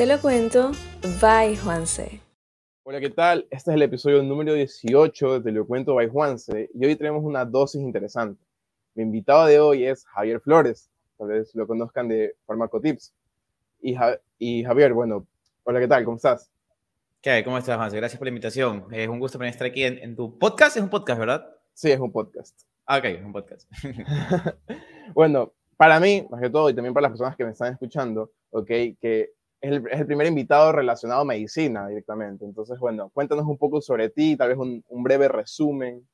Te lo cuento, bye Juanse. Hola, ¿qué tal? Este es el episodio número 18 de Te lo cuento by Juanse y hoy tenemos una dosis interesante. Mi invitado de hoy es Javier Flores, tal vez lo conozcan de Farmacotips. Y, y Javier, bueno, hola, ¿qué tal? ¿Cómo estás? ¿Qué hay? ¿Cómo estás, Juanse? Gracias por la invitación. Es un gusto estar aquí en, en, tu podcast. Es un podcast, ¿verdad? Sí, es un podcast. Ah, ok, es un podcast. bueno, para mí, más que todo, y también para las personas que me están escuchando, ok, que es el, primer invitado relacionado a medicina directamente. Entonces, bueno, cuéntanos un poco sobre ti, tal vez un, breve resumen,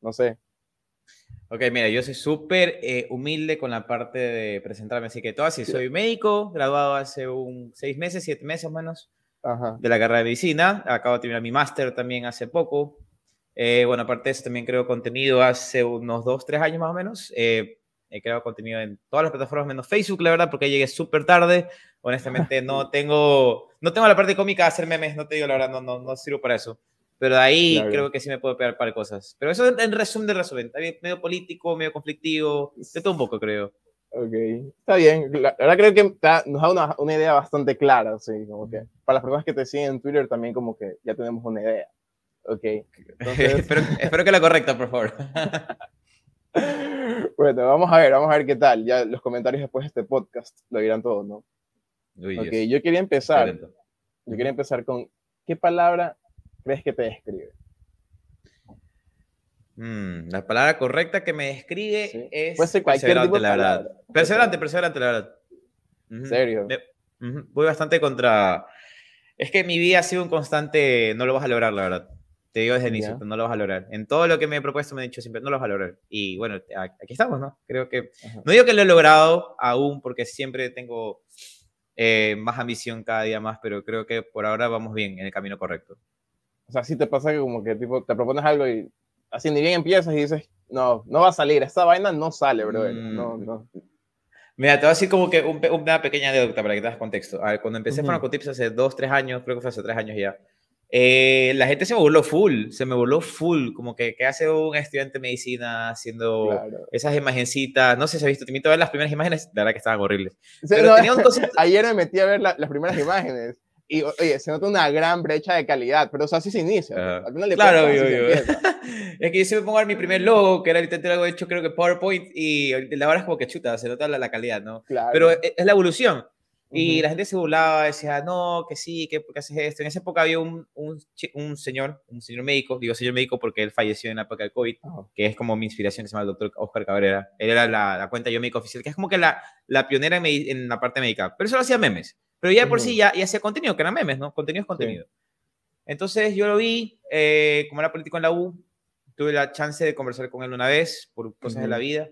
no sé. Ok, mira, yo soy súper eh, humilde con la parte de presentarme, así que todo así, soy médico, graduado hace un seis meses, siete meses menos, de la carrera de medicina, acabo de terminar mi máster también hace poco, eh, bueno, aparte de eso también creo contenido hace unos dos, tres años más o menos, eh, he creado contenido en todas las plataformas menos Facebook, la verdad, porque llegué súper tarde. Honestamente, no tengo, no tengo la parte cómica de hacer memes, no te digo la verdad, no, no, no sirvo para eso. Pero de ahí creo que sí me puedo pegar para cosas. Pero eso en, resumen de resumen. medio político, medio conflictivo, de todo un poco, creo. Ok, está bien. La, verdad creo que nos da una, una, idea bastante clara, sí, como que para las personas que te siguen en Twitter también como que ya tenemos una idea. Ok. espero, espero que la correcta, por favor. bueno, vamos a ver, vamos a ver qué tal. Ya los comentarios después de este podcast lo dirán todos, ¿no? ok, yo quería empezar. Yo quería empezar con, ¿qué palabra crees que te describe? Mm, la palabra correcta que me describe es Puede ser cualquier tipo de la verdad. Perseverante, perseverante, la verdad. ¿En serio? Voy bastante contra... Es que mi vida ha sido un constante, no lo vas a lograr, la verdad. Te digo desde el inicio, no lo vas a lograr. En todo lo que me he propuesto me he dicho siempre, no lo vas a lograr. Y bueno, aquí estamos, ¿no? Creo que... No digo que lo he logrado aún, porque siempre tengo eh, más ambición cada día más, pero creo que por ahora vamos bien, en el camino correcto. O sea, si te pasa que como que tipo, te propones algo y así ni bien empiezas y dices, no, no va a salir, esta vaina no sale, bro. No, mm. no. Mira, te voy a decir como que una pequeña anécdota para que te das contexto. A ver, cuando empecé uh -huh. hace dos, tres años, creo que fue hace tres años ya, eh, la gente se me voló full, se me voló full, como que, ¿qué hace un estudiante de medicina haciendo esas imagencitas? No sé si has visto, te invito a ver las primeras imágenes, de verdad que estaban horribles. Pero tenía un Ayer me metí a ver las primeras imágenes y, oye, se nota una gran brecha de calidad, pero eso así se inicia. claro, yo, yo. es que yo siempre pongo mi primer logo, que era literalmente algo hecho creo que PowerPoint, y la verdad es como que chuta, se nota la, la calidad, ¿no? Claro. Pero es, es la evolución. Y la gente se burlaba, decía, no, que sí, que porque haces esto. En esa época había un, un, un, señor, un señor médico, digo señor médico porque él falleció en la época del COVID, que es como mi inspiración, que se llama el doctor Oscar Cabrera. Él era la, la cuenta yo médico oficial, que es como que la, la pionera en, en, la parte médica. Pero eso lo hacía memes. Pero ya por sí ya, ya, hacía contenido, que eran memes, ¿no? Contenido es contenido. Entonces yo lo vi, eh, como era político en la U, tuve la chance de conversar con él una vez por cosas de la vida.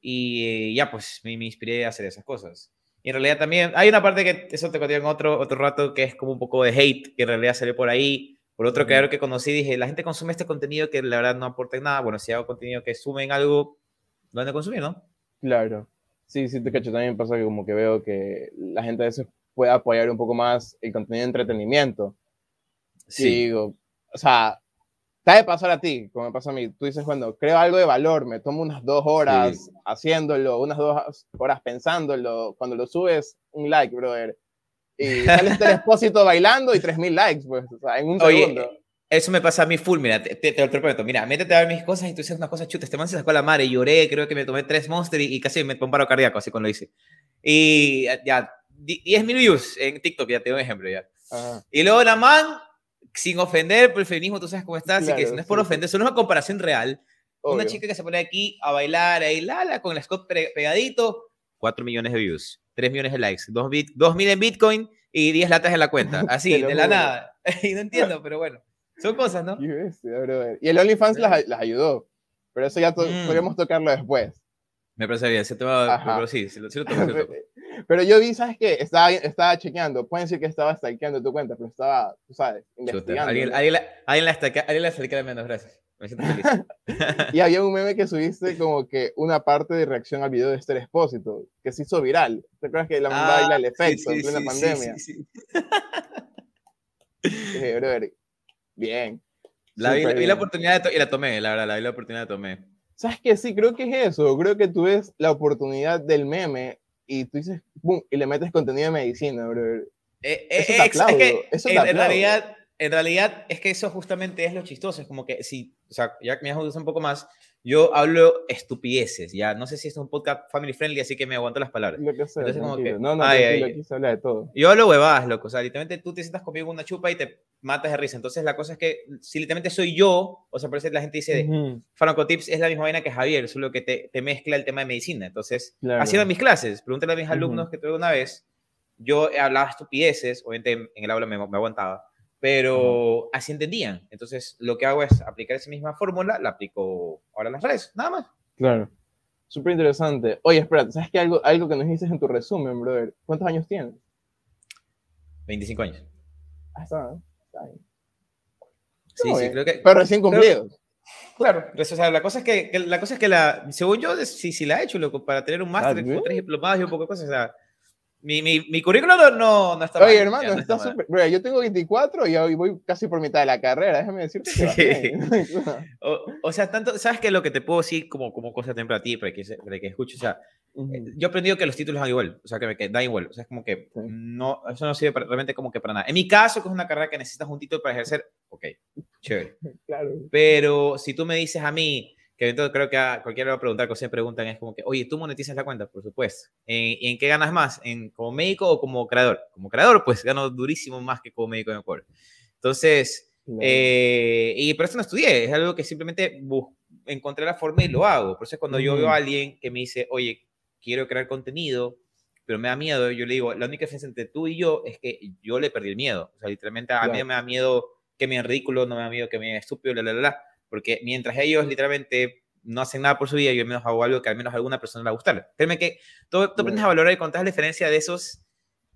Y eh, ya, pues me, me inspiré a hacer esas cosas. Y en realidad también hay una parte que eso te conté en otro, otro rato que es como un poco de hate, que en realidad salió por ahí. Por otro creador que conocí, dije, la gente consume este contenido que la verdad no aporta nada. Bueno, si hago contenido que sumen algo, lo han de consumir, ¿no? Claro. Sí, sí, te cacho. También pasa que como que veo que la gente a veces puede apoyar un poco más el contenido de entretenimiento. Sí. digo, o sea, te de pasar a ti, como me pasa a mí. Tú dices, bueno, creo algo de valor, me tomo unas dos horas haciéndolo, unas dos horas pensándolo. Cuando lo subes, un like, brother. Y sales del expósito bailando y 3000 likes, pues, o sea, en un segundo. Eso me pasa a mí full, mira, te, te, lo prometo. Mira, métete a ver mis cosas y tú dices unas cosas chutas. Este man se sacó la madre, lloré, creo que me tomé tres Monster y, casi me pongo un paro cardíaco, así cuando lo hice. Y ya, 10.000 views en TikTok, ya tengo un ejemplo ya. Y luego la man sin ofender por el feminismo, tú sabes cómo está, así que no es por ofender, solo es una comparación real. Una chica que se pone aquí a bailar ahí, lala, con el Scott pegadito, 4 millones de views, 3 millones de likes, 2, bit, 2 mil en Bitcoin y 10 latas en la cuenta, así, de la nada. y no entiendo, pero bueno, son cosas, ¿no? Y el OnlyFans las, las ayudó, pero eso ya mm. podríamos tocarlo después. Me parece bien, se te va, pero sí, sí, lo, sí lo toco, sí lo toco. Pero yo vi, ¿sabes qué? Estaba, estaba chequeando. Pueden decir que estaba stalkeando tu cuenta, pero estaba, tú sabes, investigando. Alguien, alguien, la, alguien la stalkea, alguien la menos, gracias. Me siento feliz. y había un meme que subiste como que una parte de reacción al video de este Expósito, que se hizo viral. ¿Te acuerdas que la ah, baila el efecto sí, sí, en plena pandemia? Sí, sí, Dije, brother, bien. La vi, vi, la oportunidad de y la tomé, la verdad, la vi la oportunidad de tomé. ¿Sabes qué? Sí, creo que es eso. Creo que tú ves la oportunidad del meme y tú dices, boom, y le metes contenido de medicina, bro. Eh, eh, es, que en, realidad, en realidad es que eso justamente es lo chistoso. Es como que si, o sea, ya que me has un poco más, yo hablo estupideces, ya. No sé si es un podcast family friendly, así que me aguanto las palabras. Lo que sea, Entonces, como que, no, no, ay, ay, aquí se habla de todo. Yo hablo huevadas, loco. O sea, literalmente tú te sientas conmigo una chupa y te matas de risa. Entonces, la cosa es que si literalmente soy yo, o sea, por eso la gente dice, uh Tips es la misma vaina que Javier, solo que te, te mezcla el tema de medicina. Entonces, claro. haciendo mis clases, pregúntale a mis alumnos que tuve una vez, yo hablaba estupideces, obviamente en el aula me, me aguantaba pero así entendían. Entonces, lo que hago es aplicar esa misma fórmula, la aplico ahora en las redes, nada más. Claro. Súper interesante. Oye, espérate, ¿sabes qué? Algo, algo que nos dices en tu resumen, brother. ¿Cuántos años tienes? 25 años. Ah, está, está bien. Sí, sí, creo que... Pero recién cumplidos. Claro, o sea, la cosa es que, la cosa es que la, según yo, sí, sí la he hecho, loco, para tener un máster, tres diplomados y un poco de cosas, o sea, mi, mi, mi currículum no, no, está Oye, hermano, está, súper. Yo tengo 24 y hoy voy casi por mitad de la carrera, déjame decirte que. o, o, sea, tanto, ¿sabes qué? Lo que te puedo decir como, como cosa temprana a ti, para que, para que escuches, o sea, eh, yo he aprendido que los títulos dan igual, o sea, que, que dan igual, o sea, es como que no, eso no sirve realmente como que para nada. En mi caso, que es una carrera que necesitas un título para ejercer, ok, chévere. Claro. Pero si tú me dices a mí, que entonces creo que a cualquiera va a preguntar, que se preguntan, es como que, oye, ¿tú monetizas la cuenta? Por supuesto. ¿En, ¿En, qué ganas más? ¿En como médico o como creador? Como creador, pues gano durísimo más que como médico en el Entonces, eh, y por eso no estudié, es algo que simplemente encontré la forma y lo hago. Por eso es cuando yo veo a alguien que me dice, oye, quiero crear contenido, pero me da miedo, yo le digo, la única diferencia entre tú y yo es que yo le perdí el miedo. O sea, literalmente a mí me da miedo que me ridículo, no me da miedo que me estúpido, la, la, la, la porque mientras ellos literalmente no hacen nada por su vida, yo al menos hago algo que al menos a alguna persona le va a gustar. Créeme que tú, tú aprendes a valorar y contar la diferencia de esos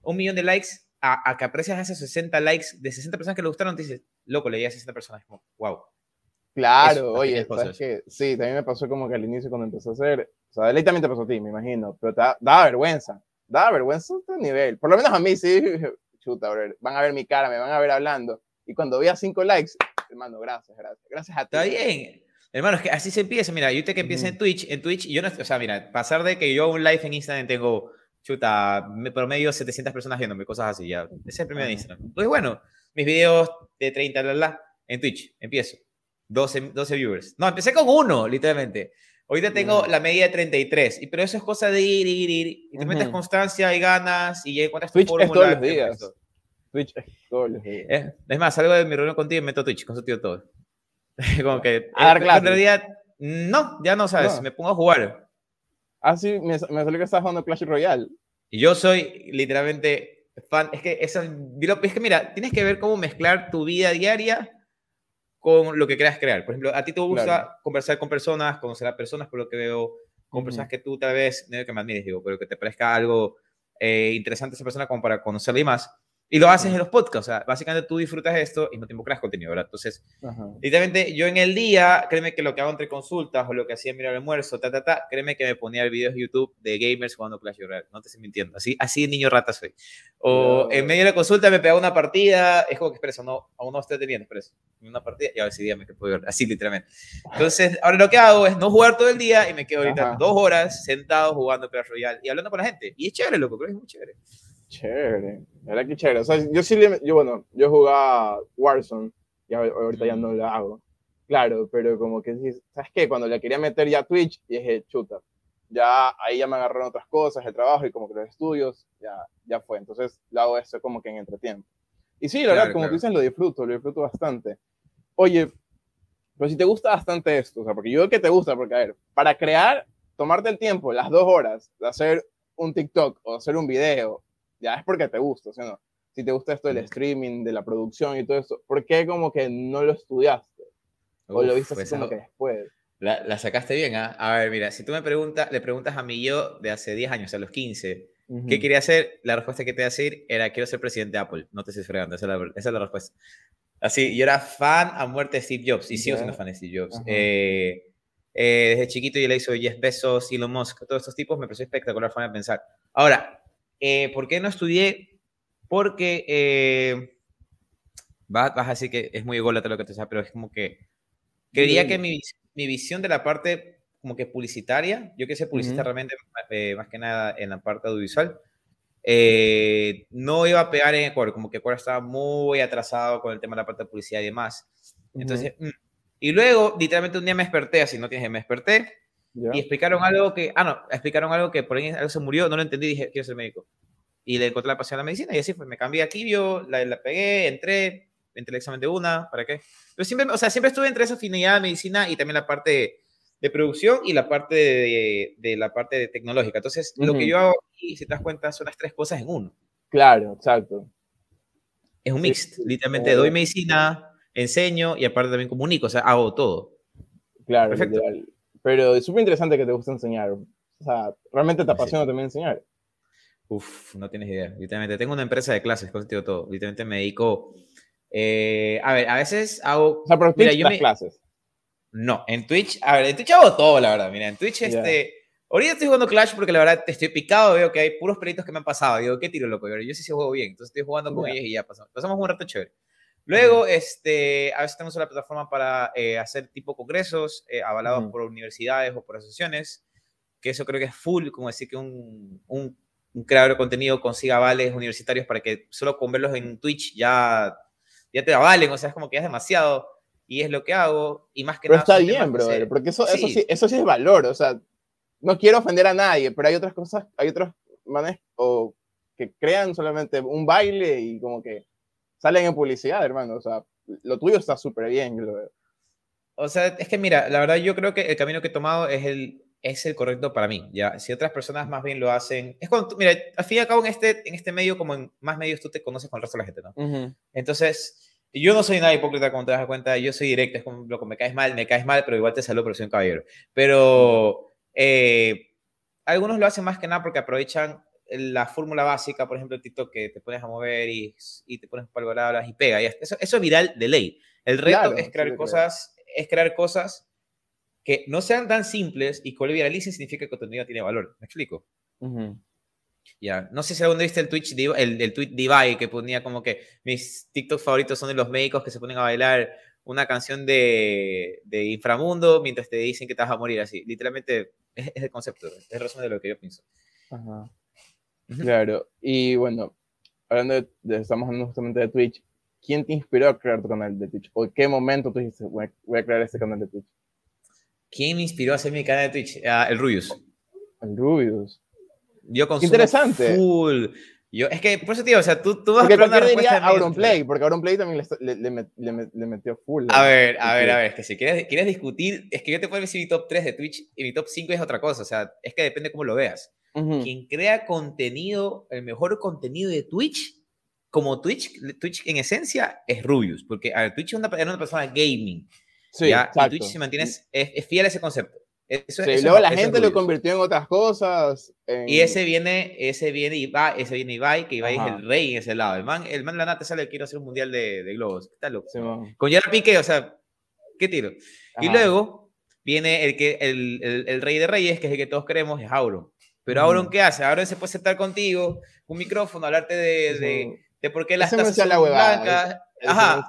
un millón de likes a, que aprecias esos 60 likes de 60 personas que le gustaron, te dices, loco, leí a 60 personas, como, wow. Claro, oye, es que sí, también me pasó como que al inicio cuando empezó a hacer, o sea, de también te pasó a ti, me imagino, pero te da, vergüenza, da vergüenza a otro nivel, por lo menos a mí sí, chuta, van a ver mi cara, me van a ver hablando, y cuando veía 5 likes, hermano, gracias, gracias. Gracias a ti. Está bien. Hermano, es que así se empieza. Mira, yo te que empiece en Twitch, en Twitch, yo no, o sea, mira, pasar de que yo un live en Instagram tengo, chuta, me promedio 700 personas viéndome, cosas así, ya. Ese es el primero de Instagram. Entonces, bueno, mis videos de 30, la, la, en Twitch, empiezo. 12, 12 viewers. No, empecé con uno, literalmente. Ahorita tengo la media de 33, y, pero eso es cosa de ir, ir, ir. Y te metes constancia y ganas y ya encuentras tu Twitch. Es todos los días. Twitch todos los días. Es, es, más, salgo de mi reunión contigo y meto Twitch, con su tío todo. Como que. A dar clases. En realidad, no, ya no sabes, me pongo a jugar. Ah, sí, me, me salió que estás jugando Clash Royale. Y yo soy literalmente fan. Es que, eso, es que, mira, tienes que ver cómo mezclar tu vida diaria con lo que quieras crear. Por ejemplo, a ti te gusta conversar con personas, conocer a personas, por lo que veo, con personas que tú tal vez, no que me admires, digo, pero que te parezca algo eh, interesante esa persona como para conocerla y más. Y lo haces en los podcasts, o sea, básicamente tú disfrutas esto y no te creas contenido, ¿verdad? Entonces, literalmente yo en el día, créeme que lo que hago entre consultas o lo que hacía en mirar el almuerzo, ta, ta, ta, créeme que me ponía videos de YouTube de gamers jugando Clash Royale, no te estoy mintiendo, así, así de niño rata soy. O en medio de la consulta me pegaba una partida, es como que, espera, no, aún no estoy teniendo, espera, una partida y a ver si dígame que puedo ver, así literalmente. Entonces, ahora lo que hago es no jugar todo el día y me quedo ahorita dos horas sentado jugando Clash Royale y hablando con la gente. Y es chévere, loco, creo que es muy chévere. Chévere, era que chévere. O sea, yo sí, yo bueno, yo jugaba Warzone y ahorita ya no lo hago. Claro, pero como que, ¿sabes qué? Cuando le quería meter ya Twitch, y dije, chuta, ya ahí ya me agarraron otras cosas, el trabajo y como que los estudios, ya, ya fue. Entonces lo hago eso como que en entretiempo. Y sí, la verdad, como tú dices, lo disfruto, lo disfruto bastante. Oye, pero si te gusta bastante esto, o sea, porque yo veo que te gusta, porque a ver, para crear, tomarte el tiempo, las dos horas, de hacer un TikTok o hacer un video ya es porque te gusta, ¿sí no? Si te gusta esto del streaming, de la producción y todo eso, ¿por qué como que no lo estudiaste? ¿O lo viste así pues como que después? La, sacaste bien, ¿ah? A ver, mira, si tú me preguntas, le preguntas a mí yo de hace 10 años, a los 15, ¿qué quería hacer? La respuesta que te voy a decir era, quiero ser presidente de Apple. No te estés fregando, esa es la, respuesta. Así, yo era fan a muerte de Steve Jobs, y sigo siendo fan de Steve Jobs. Eh, eh, desde chiquito yo le hizo Jeff Bezos, Elon Musk, todos estos tipos, me pareció espectacular forma de pensar. Ahora, eh, ¿Por qué no estudié? Porque eh, vas, a decir que es muy ególatra lo que te sabes, pero es como que quería que mi, mi, visión de la parte como que publicitaria, yo que sé publicista realmente eh, más que nada en la parte audiovisual, eh, no iba a pegar en Ecuador, como que Ecuador estaba muy atrasado con el tema de la parte de publicidad y demás. Entonces, mm. y luego, literalmente un día me desperté, así no tienes, me desperté y explicaron algo que, ah, no, explicaron algo que por ahí algo se murió, no lo entendí, dije, quiero ser médico. Y le encontré la pasión a la medicina y así fue, me cambié a quibio, la, la pegué, entré, entré el examen de una, ¿para qué? Pero siempre, o sea, siempre estuve entre esa afinidad de medicina y también la parte de, producción y la parte de, de, la parte tecnológica. Entonces, lo que yo hago aquí, si te das cuenta, son las tres cosas en uno. Claro, exacto. Es un mix, literalmente doy medicina, enseño y aparte también comunico, o sea, hago todo. Claro, Perfecto. Pero es súper interesante que te guste enseñar. O sea, realmente te apasiona también enseñar. Uf, no tienes idea. Literalmente, tengo una empresa de clases, contigo todo. Literalmente me dedico. Eh, a ver, a veces hago. O sea, pero mira, clases. No, en Twitch, a ver, en Twitch hago todo, la verdad. Mira, en Twitch, este. Ahorita estoy jugando Clash porque la verdad estoy picado, veo que hay puros peritos que me han pasado. Digo, ¿qué tiro, loco? Yo sí sí juego bien. Entonces estoy jugando con ellos y ya pasamos. Pasamos un rato chévere. Luego, este, a veces tenemos una plataforma para eh, hacer tipo congresos eh, avalados por universidades o por asociaciones, que eso creo que es full, como decir que un, un, creador de contenido consiga avales universitarios para que solo con verlos en Twitch ya, ya te avalen, o sea, es como que ya es demasiado, y es lo que hago, y más que pero nada... Pero está bien, brother, porque eso sí. Eso, sí, eso sí es valor, o sea, no quiero ofender a nadie, pero hay otras cosas, hay otros manes o que crean solamente un baile y como que salen en publicidad, hermano. O sea, lo tuyo está súper bien, yo lo veo. O sea, es que mira, la verdad yo creo que el camino que he tomado es el, es el correcto para mí. ¿ya? Si otras personas más bien lo hacen... Es cuando, mira, al fin y al cabo en este, en este medio, como en más medios, tú te conoces con el resto de la gente, ¿no? Entonces, yo no soy nada hipócrita, como te das cuenta, yo soy directo, es como, lo que me caes mal, me caes mal, pero igual te saludo, pero soy un caballero. Pero eh, algunos lo hacen más que nada porque aprovechan la fórmula básica, por ejemplo, TikTok, que te pones a mover y, y te pones palabras y pega. Y eso, eso, es viral de ley. El reto es crear cosas, es crear cosas que no sean tan simples y que lo viralicen significa que el contenido tiene valor. ¿Me explico? Ya, no sé si alguna viste el Twitch, el, el tweet Divide que ponía como que mis TikTok favoritos son de los médicos que se ponen a bailar una canción de, de inframundo mientras te dicen que te vas a morir así. Literalmente es, el concepto, es el resumen de lo que yo pienso. Ajá. Claro, y bueno, hablando de, estamos hablando justamente de Twitch, ¿quién te inspiró a crear tu canal de Twitch? ¿O en qué momento tú dijiste, voy a, crear este canal de Twitch? ¿Quién me inspiró a hacer mi canal de Twitch? Ah, el Rubius. El Rubius. Yo consumo interesante. full. Yo, es que, por eso, tío, o sea, tú, tú vas porque a una diría Auronplay, porque Auronplay también le, le, le, le, metió full. A ver, a ver, a ver, es que si quieres, quieres discutir, es que yo te puedo decir mi top 3 de Twitch y mi top 5 es otra cosa, o sea, es que depende cómo lo veas quien crea contenido, el mejor contenido de Twitch, como Twitch, Twitch en esencia es Rubius, porque a ver, Twitch es una, una persona gaming. Sí, ¿ya? Y Twitch se mantiene, es, fiel a ese concepto. Eso, sí, luego la gente lo convirtió en otras cosas. Y ese viene, ese viene Ibai, ese viene Ibai, que Ibai es el rey en ese lado. El man, el man de la nata sale, quiero hacer un mundial de, de globos. ¿Qué tal, loco? Con Gerard Piqué, o sea, ¿qué tiro? Y luego viene el, que, el, el, el, rey de reyes, que es el que todos queremos, es Auron. Pero Auron, ¿qué hace? Auron se puede sentar contigo, un micrófono, hablarte de, de, por qué las tasas son blancas. Ajá.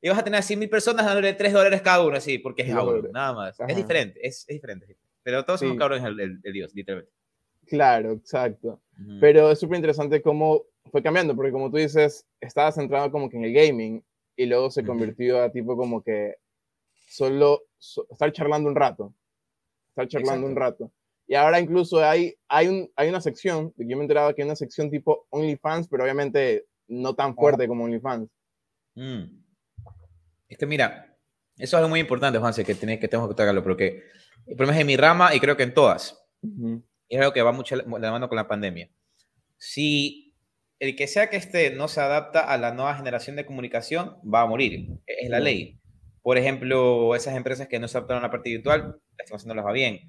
y vas a tener 100 mil personas dándole 3 dólares cada uno, así, porque es Auron, nada más. Es diferente, es, es, diferente. Pero todos somos cabrones el, el, Dios, literalmente. Claro, exacto. Pero es súper interesante cómo fue cambiando, porque como tú dices, estaba centrado como que en el gaming y luego se convirtió a tipo como que solo estar charlando un rato. Estar charlando un rato. Y ahora incluso hay, hay, un, hay una sección, yo me he enterado que hay una sección tipo OnlyFans, pero obviamente no tan fuerte como OnlyFans. Mm. Es que mira, eso es algo muy importante, Juanse, que, tiene, que tenemos que tocarlo, porque el problema es en mi rama y creo que en todas. Y es algo que va mucho de la mano con la pandemia. Si el que sea que esté no se adapta a la nueva generación de comunicación, va a morir. Es la ley. Por ejemplo, esas empresas que no se adaptaron a la parte virtual, la están haciendo las va bien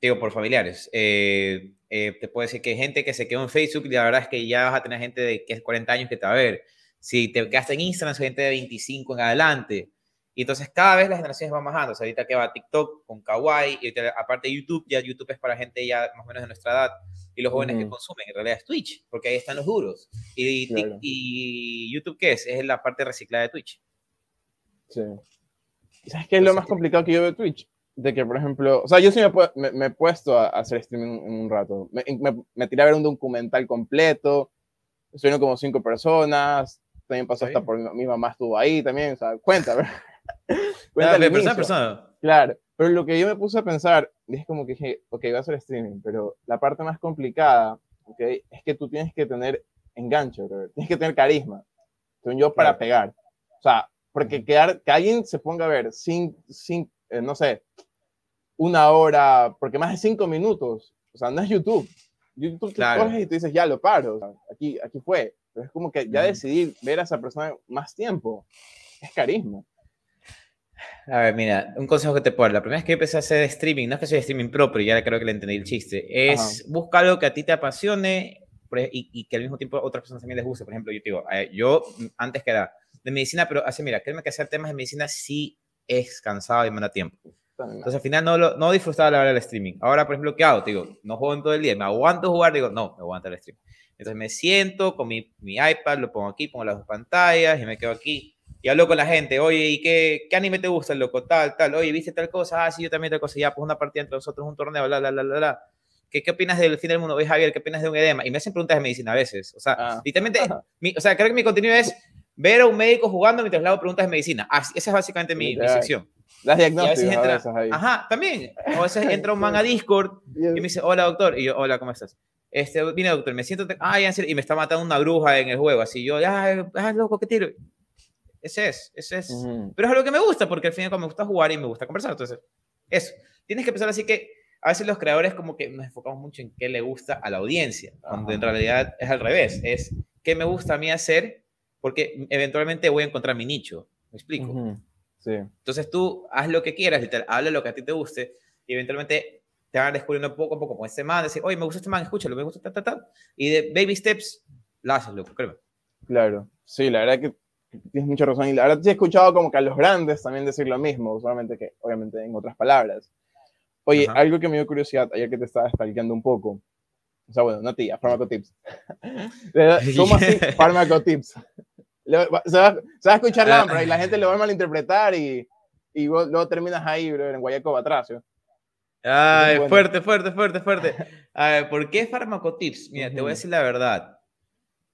digo, por familiares. Eh, eh, te puedo decir que hay gente que se quedó en Facebook y la verdad es que ya vas a tener gente de que es 40 años que te va a ver. Si te quedaste en Instagram, es gente de 25 en adelante. Y entonces cada vez las generaciones van bajando. O sea, ahorita que va TikTok con Kawaii, y aparte YouTube, ya YouTube es para gente ya más o menos de nuestra edad y los jóvenes que consumen. En realidad es Twitch, porque ahí están los duros. Y, y, YouTube, ¿qué es? Es la parte reciclada de Twitch. Sí. ¿Sabes qué es lo más complicado que yo veo de Twitch? De que, por ejemplo, o sea, yo sí me, me, he puesto a, hacer streaming en un rato. Me, me, tiré a ver un documental completo, estuvieron como cinco personas, también pasó hasta por mi, mamá estuvo ahí también, o sea, cuenta, ¿verdad? cuenta de persona persona. Claro, pero lo que yo me puse a pensar, es como que dije, ok, voy a hacer streaming, pero la parte más complicada, ok, es que tú tienes que tener enganche, tienes que tener carisma, según yo, para pegar. O sea, porque quedar, que alguien se ponga a ver sin, sin eh, no sé, una hora, porque más de cinco minutos, o sea, no es YouTube. YouTube tú coges y tú dices, ya lo paro, aquí, aquí fue. Pero es como que ya decidí ver a esa persona más tiempo. Es carisma. A ver, mira, un consejo que te puedo dar. La primera vez que empecé a hacer streaming, no es que soy streaming propio, ya creo que le entendí el chiste, es buscar algo que a ti te apasione y, y, que al mismo tiempo otras personas también les guste. Por ejemplo, yo digo, eh, yo antes que era de medicina, pero así, mira, créeme que hacer temas de medicina sí es cansado y me da tiempo. Entonces al final no, no disfrutaba la hora del streaming. Ahora, por ejemplo, ¿qué hago? Te digo, no juego en todo el día, me aguanto jugar, digo, no, me aguanto el streaming. Entonces me siento con mi, mi, iPad, lo pongo aquí, pongo las dos pantallas y me quedo aquí. Y hablo con la gente, oye, ¿y qué, qué anime te gusta, loco? Tal, tal, oye, ¿viste tal cosa? Ah, sí, yo también tal cosa. Ya, pues una partida entre nosotros, un torneo, bla, bla, bla, bla, bla. ¿Qué, ¿Qué opinas del fin del mundo? Oye, Javier, ¿qué opinas de un edema? Y me hacen preguntas de medicina a veces. O sea, ah. literalmente, o sea, creo que mi contenido es ver a un médico jugando mientras le hago preguntas de medicina. esa es básicamente mi, mi sección. Las. A veces entra, Ajá, también. O a veces entra un man a Discord y me dice, hola doctor. Y yo, hola, ¿cómo estás? Este, vine doctor, me siento, ay, y me está matando una bruja en el juego. Así yo, ya, ah, loco, ¿qué tiro? Ese es, ese es. Pero es algo que me gusta, porque al final me gusta jugar y me gusta conversar. Entonces, eso. Tienes que pensar así que a veces los creadores como que nos enfocamos mucho en qué le gusta a la audiencia, cuando en realidad es al revés. Es qué me gusta a mí hacer, porque eventualmente voy a encontrar mi nicho. ¿Me explico? Entonces tú haz lo que quieras, habla lo que a ti te guste y eventualmente te van descubriendo poco a poco como este man, decir, oye, me gusta este man, escúchalo, me gusta, ta, ta, ta. Y de baby steps, lo haces, loco, créeme. Claro, sí, la verdad que tienes mucha razón. Y la verdad sí he escuchado como que a los grandes también decir lo mismo, solamente que obviamente en otras palabras. Oye, algo que me dio curiosidad, ayer que te estaba stalkeando un poco. O sea, bueno, no tía, Farmacotips. ¿Cómo así? Farmacotips se, va, a escuchar la y la gente lo va a malinterpretar y, y luego terminas ahí, bro, en Guayaco Batracio. Ay, fuerte, fuerte, fuerte, fuerte. A ver, ¿por qué Farmacotips? Mira, te voy a decir la verdad.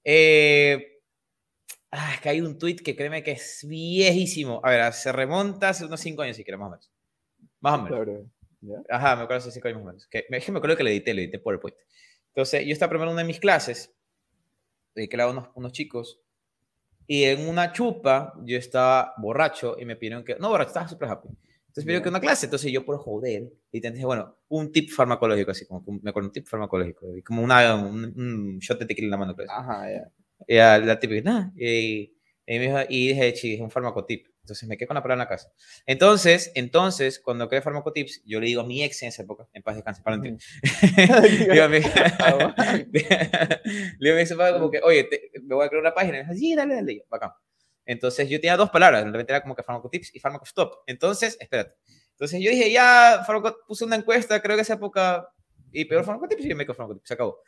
Eh, ah, es que hay un tweet que créeme que es viejísimo. A ver, se remonta hace unos 5 años, si quieres, más o menos. Más o menos. Ajá, me acuerdo hace 5 años más o menos. Que, es que me acuerdo que le edité, le edité PowerPoint. Entonces, yo estaba primero en una de mis clases, de que le unos, unos chicos, y en una chupa, yo estaba borracho y me pidieron que. No, borracho, estaba súper happy. Entonces me pidieron que una clase. Entonces yo, por joder, y te dije, bueno, un tip farmacológico, así como, me acuerdo, un tip farmacológico, como una, un, shot de tequila en la mano. Pues. Ajá, ya. Yeah. Y la típica, nada. Y, y, me dijo, y dije, sí, es un farmacotip. Entonces me quedé con la palabra en la casa. Entonces, entonces, cuando creé Farmacotips, yo le digo a mi ex en esa época, en paz descanse, para mi, le digo a mi ex como que, oye, me voy a crear una página. Y me dice, sí, dale, dale, bacán. Entonces yo tenía dos palabras, de repente era como que Farmacotips y Farmacostop. Entonces, espérate. Entonces yo dije, ya, Farmaco, puse una encuesta, creo que esa época, y peor Farmacotips y yo me quedo Farmacotips, se acabó.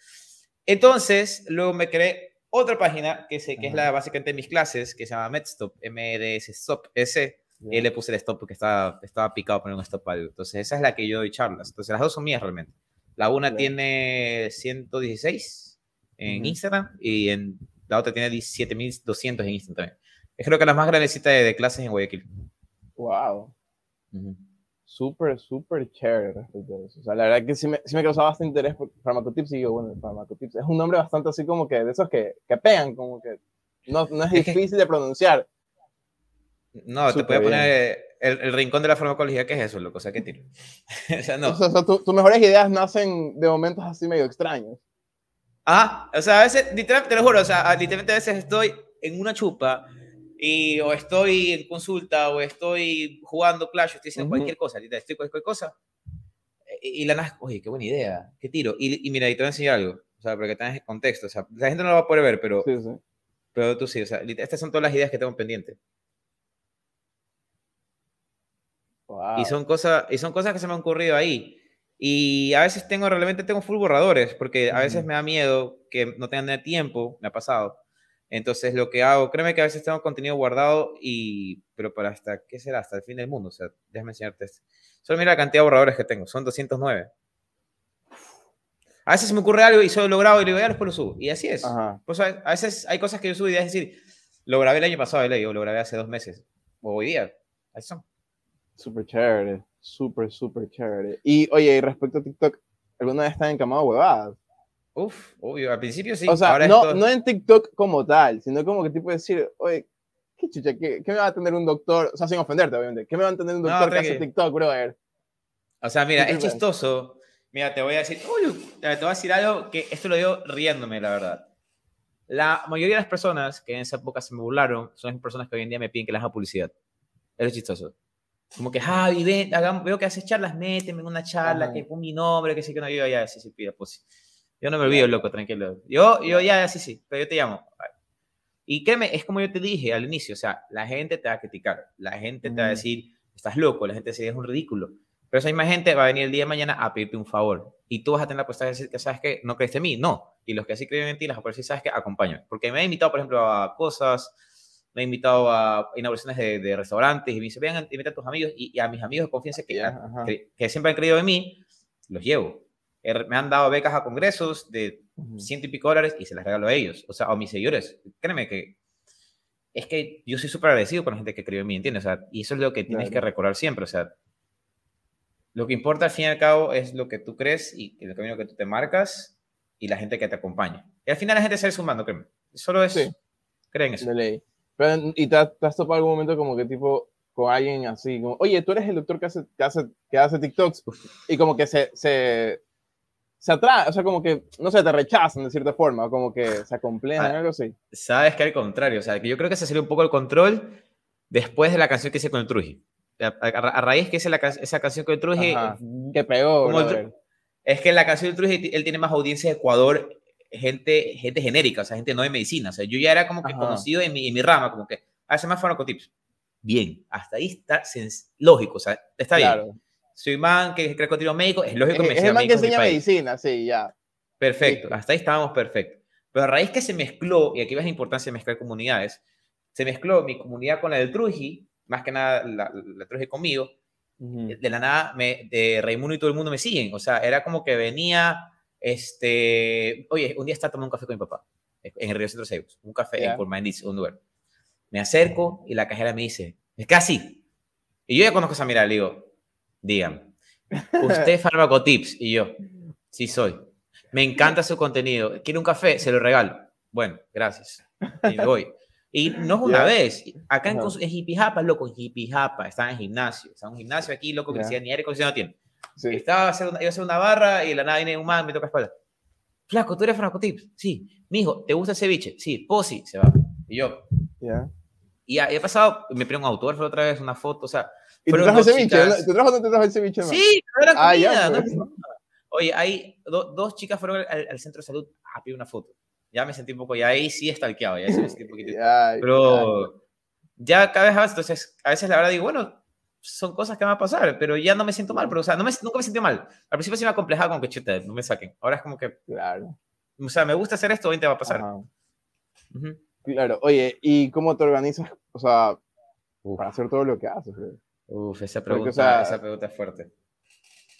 Entonces, luego me creé otra página que, sé, que es la básicamente de mis clases, que se llama MedStop, MDS Stop, S. Y le puse el stop porque estaba, estaba picado poner un stop algo. Entonces, esa es la que yo doy charlas. Entonces, las dos son mías realmente. La una tiene 116 en Instagram y en, la otra tiene 17.200 en Instagram también. Es creo que la más grandecita de, de clases en Guayaquil. Wow súper, súper chévere respecto a eso. O sea, la verdad que sí me, sí me causaba bastante interés por Farmacotips y yo, bueno, Farmacotips es un nombre bastante así como que de esos que, que pegan, como que no, no es difícil de pronunciar. No, te puede poner el, el, rincón de la farmacología, ¿qué es eso, loco? O sea, ¿qué tiro? o sea, no. O sea, tus mejores ideas nacen de momentos así medio extraños. Ah, o sea, a veces, literalmente, te lo juro, o sea, literalmente a veces estoy en una chupa y o estoy en consulta o estoy jugando Clash, estoy haciendo cualquier cosa, estoy cualquier cosa. Y, la NAS, oye, qué buena idea, qué tiro. Y, mira, y te voy a enseñar algo, o sea, para que tengas contexto. O sea, la gente no lo va a poder ver, pero, sí, sí. pero tú sí, o sea, estas son todas las ideas que tengo pendientes. Y, son cosas, y son cosas que se me han ocurrido ahí. Y a veces tengo, realmente tengo full borradores, porque a veces me da miedo que no tengan tiempo, me ha pasado Entonces, lo que hago, créeme que a veces tengo contenido guardado y, pero para hasta, ¿qué será? Hasta el fin del mundo. O sea, déjame enseñarte esto. Solo mira la cantidad de borradores que tengo, son 209. A veces se me ocurre algo y solo lo grabo y digo, ya después lo subo. Y así es. Pues a, veces hay cosas que yo subo y es decir, lo grabé el año pasado, o lo grabé hace dos meses, o hoy día. Ahí son. Súper chévere, súper, súper chévere. Y oye, y respecto a TikTok, ¿alguna vez están encamado huevadas? Uf, obvio, al principio sí. O sea, no, no en TikTok como tal, sino como que tipo decir, oye, qué chucha, ¿qué, ¿qué, me va a atender un doctor? O sea, sin ofenderte, obviamente. ¿Qué me va a atender un doctor que hace TikTok, brother? O sea, mira, es chistoso. Mira, te voy a decir, uy, te voy a decir algo que esto lo digo riéndome, la verdad. La mayoría de las personas que en esa época se me burlaron son las personas que hoy en día me piden que les haga publicidad. Es chistoso. Como que, Javi, ven, veo que haces charlas, méteme en una charla, que con mi nombre, que sé que no, yo ya, sí, sí, pida, pues yo no me olvido, loco, tranquilo. Yo, yo ya, sí, sí, pero yo te llamo. Y créeme, es como yo te dije al inicio, o sea, la gente te va a criticar, la gente te va a decir, estás loco, la gente te dice, es un ridículo. Pero esa misma gente va a venir el día de mañana a pedirte un favor. Y tú vas a tener la posibilidad de decir que, ¿sabes que No crees en mí, no. Y los que así creen en ti, las decir, ¿sabes que Acompáñame. Porque me ha invitado, por ejemplo, a cosas, me ha invitado a inauguraciones de, de restaurantes y me dice, vean, invita a tus amigos y, a mis amigos de confianza que, que, que siempre han creído en mí, los llevo me han dado becas a congresos de ciento y pico dólares y se las regalo a ellos, o sea, a mis seguidores. Créeme que es que yo soy súper agradecido con la gente que cree en mí, ¿entiendes? O sea, y eso es lo que tienes que recordar siempre, o sea, lo que importa al fin y al cabo es lo que tú crees y el camino que tú te marcas y la gente que te acompaña. Y al final la gente se sumando, créeme. Solo es, sí. creen eso. De ley. Pero, ¿Y te, has topado algún momento como que tipo con alguien así, como, oye, tú eres el doctor que hace, que hace, que hace TikToks y como que se, se, se atrae, o sea, como que, no sé, te rechazan de cierta forma, como que se acomplejan, ah, algo así. Sabes que al contrario, o sea, que yo creo que se salió un poco el control después de la canción que hice con el Truji. A, raíz que hice la, esa canción con el Truji. que pegó, Es que la canción del Truji, él tiene más audiencia de Ecuador, gente, gente genérica, o sea, gente no de medicina. O sea, yo ya era como que conocido en mi, en mi rama, como que, ah, se me con tips. Bien, hasta ahí está lógico, o sea, está bien soy man que cree continuo médico, es lógico que me Es el man que enseña medicina, sí, ya. Perfecto, hasta ahí estábamos perfectos. Pero a raíz que se mezcló, y aquí ves la importancia de mezclar comunidades, se mezcló mi comunidad con la del Truji, más que nada la, la Truji conmigo, de la nada me, de Raimundo y todo el mundo me siguen, o sea, era como que venía, este, oye, un día estaba tomando un café con mi papá, en el Río Centro Seus, un café en Purmanis, un lugar. Me acerco y la cajera me dice, es casi. Y yo ya conozco esa mirada, le digo, Digan, usted es Tips y yo, sí soy. Me encanta su contenido. ¿Quiere un café? Se lo regalo. Bueno, gracias. Y voy. Y no es una vez. Acá en, en Jipijapa, loco, en Jipijapa, estaba en gimnasio. Está un gimnasio aquí, loco, que decía, ni aire acondicionado tiene. Estaba haciendo, iba a hacer una barra y la nada viene un man, me toca espalda. Flaco, ¿tú eres Tips? Sí. Mijo, ¿te gusta el ceviche? Sí. Posi, se va. Y yo. Y he pasado, me pidió un autógrafo otra vez, una foto, o sea, ¿Y te trajo el ceviche? ¿Te trajo o te trajo el ceviche? Sí, no era ah, comida. Pues. Oye, hay dos chicas fueron al, centro de salud a pedir una foto. Ya me sentí un poco, ya ahí sí estalqueado, ya me sentí un poquito. pero ya cada vez más, entonces, a veces la verdad digo, bueno, son cosas que van a pasar, pero ya no me siento mal, pero o sea, no me, nunca me sentí mal. Al principio sí me acomplejaba como que chuta, no me saquen. Ahora es como que, claro. O sea, me gusta hacer esto, hoy te va a pasar. Claro, oye, ¿y cómo te organizas, o sea, para hacer todo lo que haces? Uf, esa pregunta, esa pregunta es fuerte.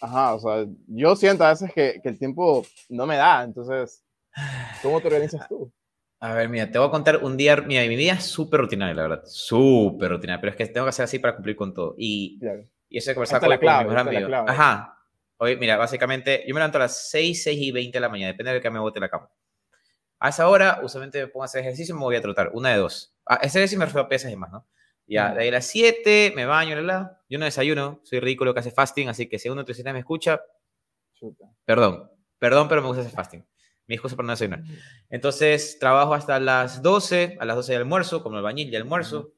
Ajá, o sea, yo siento a veces que, que, el tiempo no me da, entonces, ¿cómo te organizas tú? A ver, mira, te voy a contar un día, mira, mi vida es súper rutinaria, la verdad, súper rutinaria, pero es que tengo que hacer así para cumplir con todo. Y, y eso de conversar con, la clave, con mi mejor amigo. Ajá. Oye, mira, básicamente, yo me levanto a las 6, 6 y 20 de la mañana, depende de que me bote la cama. A esa hora, usualmente me pongo a hacer ejercicio y me voy a trotar, una de dos. A ese ejercicio me refiero a pesas y más, ¿no? Ya, de ahí a las 7 me baño, la, la. Yo no desayuno, soy ridículo que hace fasting, así que si uno de me escucha, perdón, perdón, pero me gusta hacer fasting. Mi excusa para no desayunar. Entonces, trabajo hasta las 12, a las 12 de almuerzo, como el bañil de almuerzo.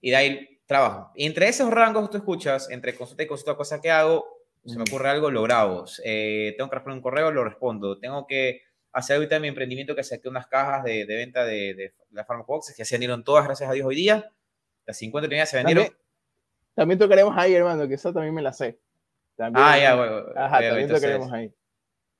Y de ahí trabajo. Y entre esos rangos que tú escuchas, entre consulta y consulta, cosa que hago, se me ocurre algo, lo grabo. Eh, tengo que responder un correo, lo respondo. Tengo que hacer ahorita mi emprendimiento que saqué unas cajas de, de venta de, de la Pharmacobox, que se vendieron todas, gracias a Dios, hoy día. Las 50 primeras se vendieron. También, tocaremos ahí, hermano, que eso también me la sé. También, ah, ya, bueno. Ajá, también tocaremos ahí.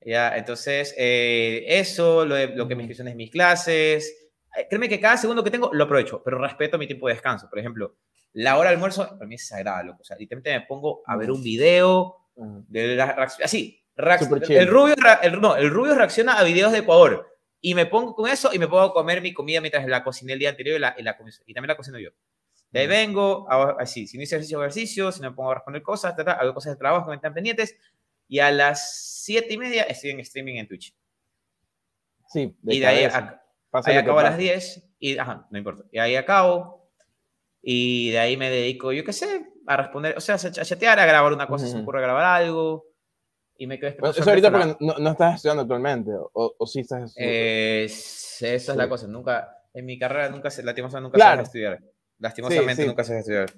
Ya, entonces, eh, eso, lo, lo que me inscripciones mis clases, créeme que cada segundo que tengo lo aprovecho, pero respeto mi tiempo de descanso. Por ejemplo, la hora de almuerzo para mí es sagrada, loco. O sea, literalmente me pongo a ver un video de la así, el rubio, el, no, el rubio reacciona a videos de Ecuador y me pongo con eso y me pongo a comer mi comida mientras la cociné el día anterior y, la, y, la, y también la cocino yo. De ahí vengo, así, si no hice ejercicio, ejercicio, si no me pongo a responder cosas, hago cosas de trabajo que me están pendientes y a las siete y media estoy en streaming en Twitch. Sí, y de ahí, ahí acabo a las 10 y, ajá, no importa. Y ahí acabo y de ahí me dedico, yo qué sé, a responder, o sea, a chatear, a grabar una cosa, si me ocurre grabar algo. Y me quedo Eso ahorita porque no, no, estás estudiando actualmente, o, o sí estás estudiando. Eh, esa es la cosa, nunca, en mi carrera nunca se, lastimosamente nunca claro. se estudiar. Lastimosamente nunca se estudiar.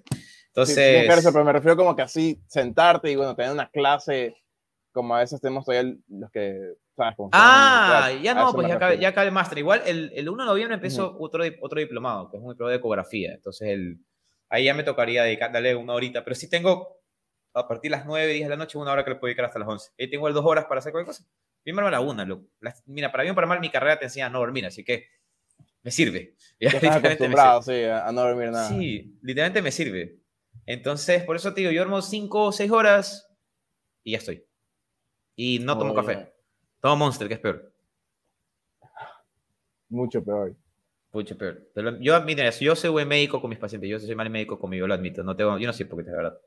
Entonces... Sí, pero me refiero como que así, sentarte y bueno, tener una clase, como a veces tenemos todavía los que Ah, ya no, pues ya acabé, ya acabé el máster. Igual el, el 1 de noviembre empezó otro, otro diplomado, que es un diplomado de ecografía. Entonces el, ahí ya me tocaría dedicar, darle una horita. Pero sí tengo a partir de las 9, 10 de la noche, una hora que le puedo dedicar hasta las 11. Ahí tengo dos horas para hacer cualquier cosa. Primero a la una. mira, para bien o para mal, mi carrera te enseña a no dormir, así que me sirve. Ya, estás acostumbrado, sí, a no dormir nada. Sí, literalmente me sirve. Entonces, por eso te digo, yo duermo 5 o 6 horas y ya estoy. Y no tomo café. Tomo Monster, que es peor. Mucho peor. Mucho peor. yo admito eso. Yo soy buen médico con mis pacientes. Yo soy mal médico conmigo, lo admito. No tengo, yo no sé por qué, de verdad.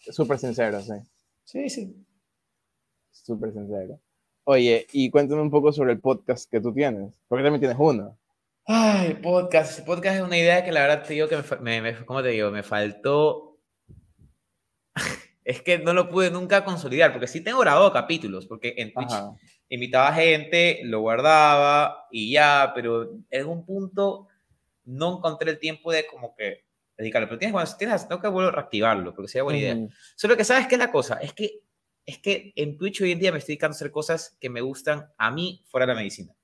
Súper sincero, sí. Sí, sí. Súper sincero. Oye, y cuéntame un poco sobre el podcast que tú tienes. Porque también tienes uno. Ay, podcast. El podcast es una idea que la verdad te digo que me, me ¿cómo te digo? Me faltó es que no lo pude nunca consolidar, porque sí tengo grabado capítulos, porque en Twitch invitaba gente, lo guardaba y ya, pero en un punto no encontré el tiempo de como que dedicarlo. Pero tienes, bueno, tienes, tengo que volver a reactivarlo, porque sería buena idea. Solo que sabes qué es la cosa, es que, es que en Twitch hoy en día me estoy dedicando a hacer cosas que me gustan a mí fuera de la medicina.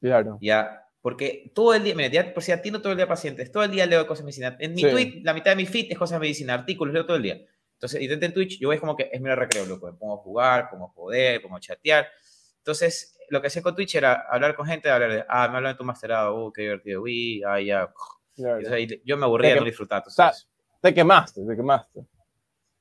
Claro. Ya, porque todo el día, mira, ya por si atiendo todo el día pacientes, todo el día leo cosas de medicina. En mi tweet, la mitad de mi feed es cosas de medicina, artículos, leo todo el día. Entonces, y en Twitch, yo es como que es mi recreo, loco. Me pongo a jugar, pongo a poder, pongo a chatear. Entonces, lo que hacía con Twitch era hablar con gente, hablar de, ah, me hablan de tu masterado, uh, qué divertido, uy, ah, ya. Yo me aburría de no disfrutar. Entonces, te quemaste, te quemaste.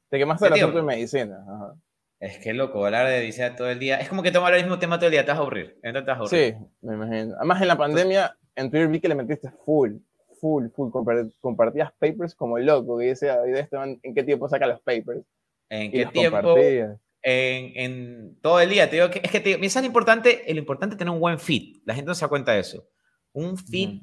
Te quemaste de la de medicina. Ajá. Es que loco, hablar de medicina todo el día. Es como que tomar el mismo tema todo el día, te vas a aburrir. Te vas a aburrir. Sí, me imagino. Además, en la pandemia, en Twitter vi que le metiste full full, full, compartías papers como loco, y decía, ¿en qué tiempo saca los papers? ¿En qué tiempo? En, en, todo el día, te digo que es que te digo, importante, el importante es tener un buen feed, la gente no se da cuenta de eso. Un feed, eh,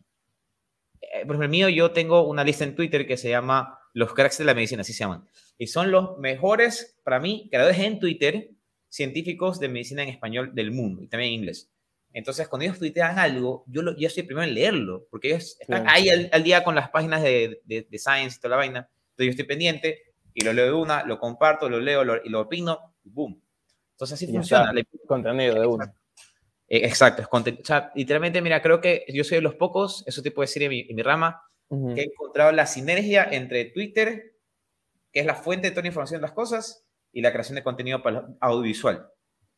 por ejemplo, el mío, yo tengo una lista en Twitter que se llama Los cracks de la medicina, así se llaman, y son los mejores, para mí, creadores en Twitter, científicos de medicina en español del mundo, y también en inglés. Entonces, cuando ellos tuitean algo, yo, lo, yo estoy primero en leerlo, porque ellos están ahí al, día con las páginas de, de, Science y toda la vaina. Entonces, yo estoy pendiente y lo leo de una, lo comparto, lo leo y lo opino, y boom. Entonces, así funciona. el contenido de uno. Eh, exacto, es o sea, literalmente, mira, creo que yo soy de los pocos, eso te puedo decir en mi, en mi rama, que he encontrado la sinergia entre Twitter, que es la fuente de toda la información de las cosas, y la creación de contenido para audiovisual.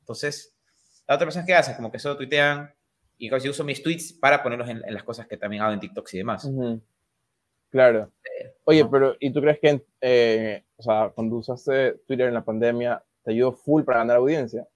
Entonces, la otra persona que hace, como que solo tuitean y yo uso mis tweets para ponerlos en, las cosas que también hago en TikTok y demás. Claro. Eh, Oye, pero ¿y tú crees que, eh, o sea, cuando usaste Twitter en la pandemia, te ayudó full para ganar audiencia?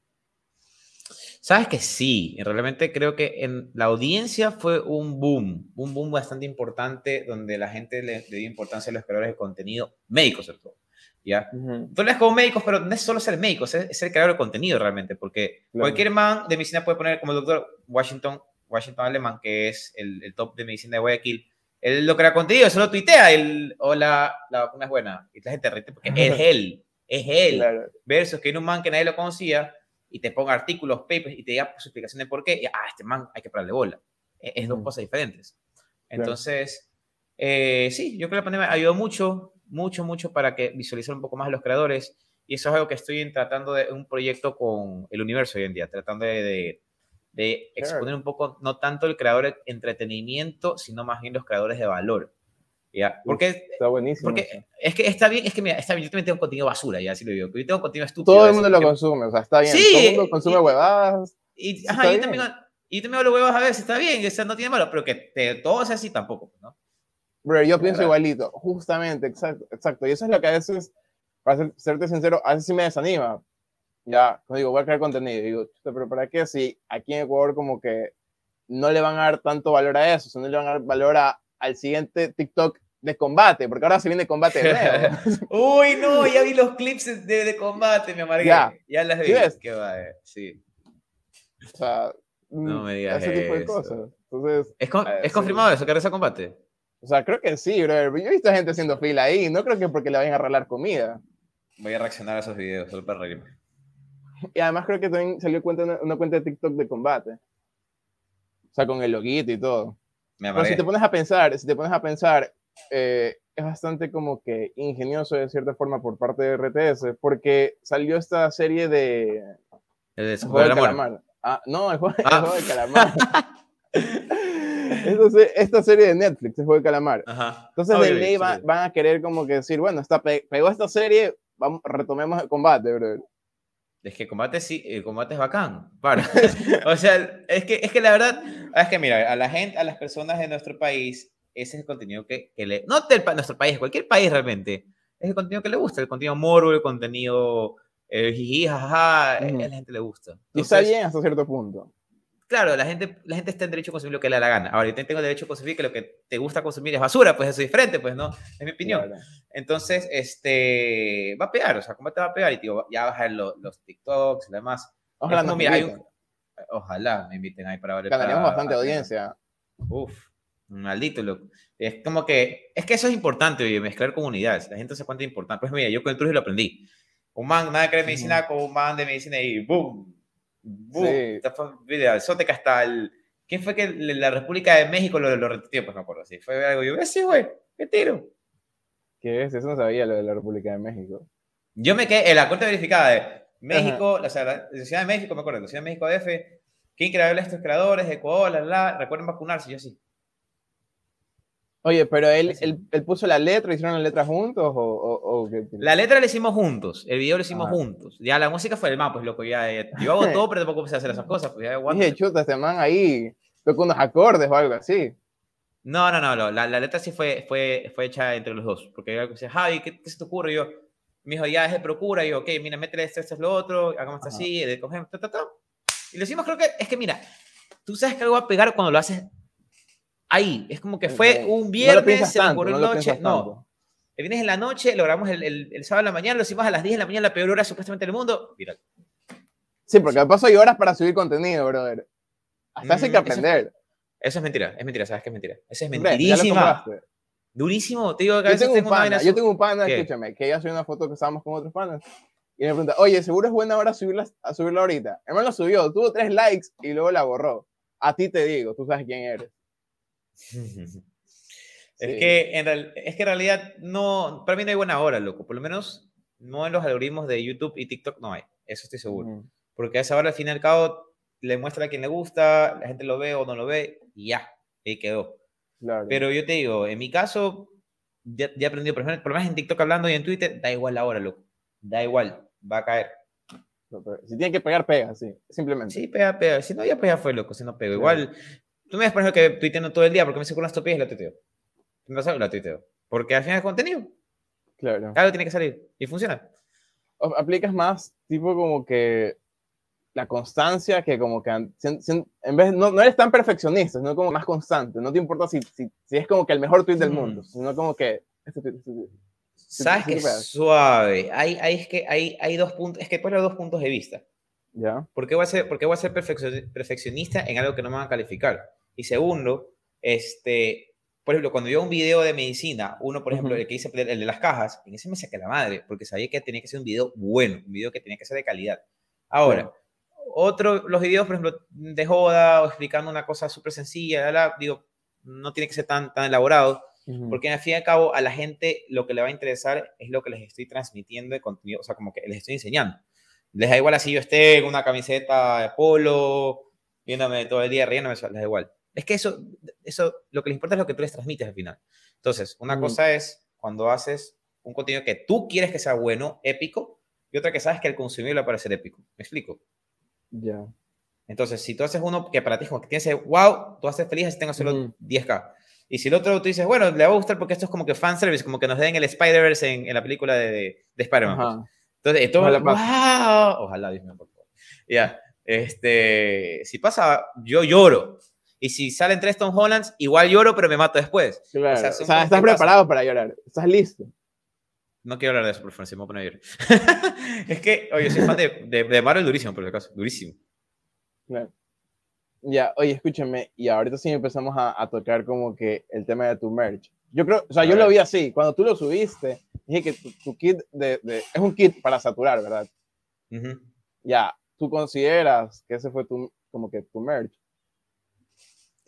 Sabes que sí, realmente creo que en la audiencia fue un boom, un boom bastante importante donde la gente le, dio importancia a los creadores de contenido médicos, sobre todo. ¿ya? Tú lees como médicos, pero no es solo ser médico, es, ser el creador de contenido realmente, porque cualquier man de medicina puede poner como el doctor Washington, Washington Alemán, que es el, el, top de medicina de Guayaquil, él lo crea contenido, solo tuitea, el, hola, la vacuna es buena, y la gente rete porque es él, es él, versus que hay un man que nadie lo conocía, y te ponga artículos, papers, y te diga su explicación de por qué, y, ah, este man hay que pararle bola. Es, es dos cosas diferentes. Entonces, eh, sí, yo creo que la pandemia ayudó mucho, mucho, mucho para que visualicen un poco más a los creadores. Y eso es algo que estoy tratando de un proyecto con el universo hoy en día, tratando de, de, exponer un poco, no tanto el creador de entretenimiento, sino más bien los creadores de valor. ¿Ya? Porque, está buenísimo. Porque es que está bien, es que mira, está bien, yo también tengo contenido basura, ya así lo digo. Yo tengo contenido estúpido. Todo el mundo lo consume, o sea, está bien. Sí, todo el mundo consume huevadas. Y, ajá, yo también, Y tú me lo huevos a veces, está bien, eso no tiene malo, pero que te, todo sea así tampoco, ¿no? Bro, yo pienso igualito, justamente, exacto, exacto. Y eso es lo que a veces, para ser, serte sincero, a veces sí me desanima. Ya, como digo, voy a crear contenido. Y digo, pero ¿para qué si aquí en Ecuador como que no le van a dar tanto valor a eso, no le van a dar valor a, al siguiente TikTok de combate, porque ahora se viene combate de nuevo. Uy, no, ya vi los clips de, de combate, me amargué. Ya, ya las vi. ¿Sí ves? Qué va, eh, sí. O sea, no me digas ese tipo de cosas. Entonces, ¿Es, con, ¿Es confirmado eso, que ese combate? O sea, creo que sí, bro. Yo he visto gente haciendo fila ahí. No creo que porque le vayan a arreglar comida. Voy a reaccionar a esos videos, solo para reírme. Y además creo que también salió cuenta, una, cuenta de TikTok de combate. O sea, con el loguito y todo. Me Pero si te pones a pensar, si te pones a pensar, eh, es bastante como que ingenioso de cierta forma por parte de RTS, porque salió esta serie de... El de juego del calamar. Ah, no, el juego, ah. del calamar. Entonces, esta serie de Netflix, el juego de calamar. Entonces, de ley van, a querer como que decir, bueno, está pegó esta serie, vamos, retomemos el combate, bro. Es que combate sí, el combate es bacán. Para. o sea, es que, es que la verdad, es que mira, a la gente, a las personas de nuestro país, ese es el contenido que, que le. No de nuestro país, cualquier país realmente. Es el contenido que le gusta, el contenido morbo, el contenido eh, jiji, jaja, a la gente le gusta. y está bien hasta cierto punto claro, la gente, la gente está en derecho a consumir lo que le da la gana. Ahora, yo tengo derecho a consumir que lo que te gusta consumir es basura, pues eso es diferente, pues, ¿no? Es mi opinión. Entonces, este, va a pegar, o sea, ¿cómo te va a pegar? Y, tío, ya bajar los, los TikToks y demás. Ojalá, como, mira, hay Ojalá me inviten ahí para ver. Ganaríamos bastante audiencia. Uf, maldito loco. Es como que, es que eso es importante, oye, mezclar comunidades. La gente se cuenta importante. Pues mira, yo con el Trujillo lo aprendí. Un man, nada que ver medicina, con un man de medicina y ¡boom! Sí. Soteca hasta el. ¿Quién fue que la República de México lo, lo repitió? Pues no me acuerdo. Sí, fue algo. Yo, sí, güey, qué tiro. ¿Qué es? Eso no sabía lo de la República de México. Yo me quedé en la corte verificada de México, o sea, la, Ciudad de México, me acuerdo, la Ciudad de México DF. Qué increíble estos creadores Ecuador, la, la, recuerden vacunarse, yo sí. Oye, pero él, él, puso la letra, hicieron la letra juntos o, o, La letra la hicimos juntos, el video lo hicimos juntos. Ya la música fue el mapa, pues loco, ya, yo hago todo, pero tampoco sé hacer esas cosas. Pues, ya, Dije, chuta, este man ahí tocó unos acordes o algo así. No, no, no, la, la, letra sí fue, fue, fue hecha entre los dos, porque yo decía, Javi, ¿qué, ¿qué, se te ocurre? Y yo, me dijo, ya es de procura, y yo, ok, mira, métele esto, esto es lo otro, hagamos esto así, cogemos, ta, ta, ta. Y lo hicimos, creo que, es que mira, tú sabes que algo va a pegar cuando lo haces ahí. Es como que fue un viernes, se me ocurrió no noche. No. El viernes en la noche, logramos el, el, el, sábado en la mañana, lo hicimos a las 10 de la mañana, la peor hora supuestamente del mundo. Viral. Sí, porque me paso hay horas para subir contenido, brother. Hasta mm, hay que aprender. Eso, es mentira, es mentira, sabes que es mentira. Eso es mentirísima. Durísimo, te digo que yo tengo, un pana, yo tengo un pana, escúchame, que ella subió una foto que estábamos con otros panas y me pregunta, oye, ¿seguro es buena hora subirla, a subirla ahorita? Hermano lo subió, tuvo tres likes y luego la borró. A ti te digo, tú sabes quién eres. Es, que en es que en realidad no, para mí no hay buena hora, loco. Por lo menos no en los algoritmos de YouTube y TikTok no hay. Eso estoy seguro. Porque a esa hora, al fin y al cabo, le muestra a quien le gusta, la gente lo ve o no lo ve y ya, ahí quedó. Pero yo te digo, en mi caso, ya, ya he aprendido, por, ejemplo, por lo menos en TikTok hablando y en Twitter, da igual la hora, loco. Da igual, va a caer. si tiene que pegar, pega, sí, simplemente. Sí, pega, pega. Si no, ya pega fue, loco, si no pego. Igual, Tú me por ejemplo, que tuiteando todo el día porque me con las y la tuiteo. Me pasa la tuiteo. Porque al final es contenido. Claro. Algo tiene que salir. Y funciona. aplicas más tipo como que la constancia que como que en vez no, no eres tan perfeccionista, sino como más constante. No te importa si, si, si es como que el mejor tweet del mm. mundo, sino como que... Este este ¿Sabes qué? Suave. Hay, hay, es que hay, hay dos puntos, es que puedes dos puntos de vista. ¿Ya? ¿Por qué voy a ser, por voy a ser perfeccionista en algo que no me van a calificar? Y segundo, este, por ejemplo, cuando yo un video de medicina, uno, por ejemplo, el que hice, el de las cajas, en ese me saqué la madre, porque sabía que tenía que ser un video bueno, un video que tenía que ser de calidad. Ahora, otro, los videos, por ejemplo, de joda o explicando una cosa súper sencilla, digo, no tiene que ser tan, tan elaborado, porque al fin y al cabo a la gente lo que le va a interesar es lo que les estoy transmitiendo de contenido, o sea, como que les estoy enseñando. Les da igual así yo esté con una camiseta de polo, viéndome todo el día riéndome, les da igual. Es que eso, eso, lo que les importa es lo que tú les transmites al final. Entonces, una cosa es cuando haces un contenido que tú quieres que sea bueno, épico, y otra que sabes que el consumidor le va a parecer épico. ¿Me explico? Ya. Entonces, si tú haces uno que para ti es como que tienes, wow, tú haces feliz si tengo solo 10k. Y si el otro tú dices, bueno, le va a gustar porque esto es como que fanservice, como que nos den el Spider-Verse en, en, la película de, de, Spider-Man. Pues. Entonces, todo, ojalá, wow, ojalá, Dios mío, por favor. Ya, este, si pasa, yo lloro. Y si salen tres Tom Hollands, igual lloro, pero me mato después. Claro. O sea, estás preparado para llorar. Estás listo. No quiero hablar de eso, por favor, se me voy a poner a llorar. es que, oye, soy fan de, de, de Marvel durísimo, por si acaso. Durísimo. Claro. Ya, oye, escúchame, y ahorita sí empezamos a, a, tocar como que el tema de tu merch. Yo creo, o sea, yo lo vi así, cuando tú lo subiste, dije que tu, kit de, de, es un kit para saturar, ¿verdad? Ya, ¿tú consideras que ese fue tu, como que tu merch?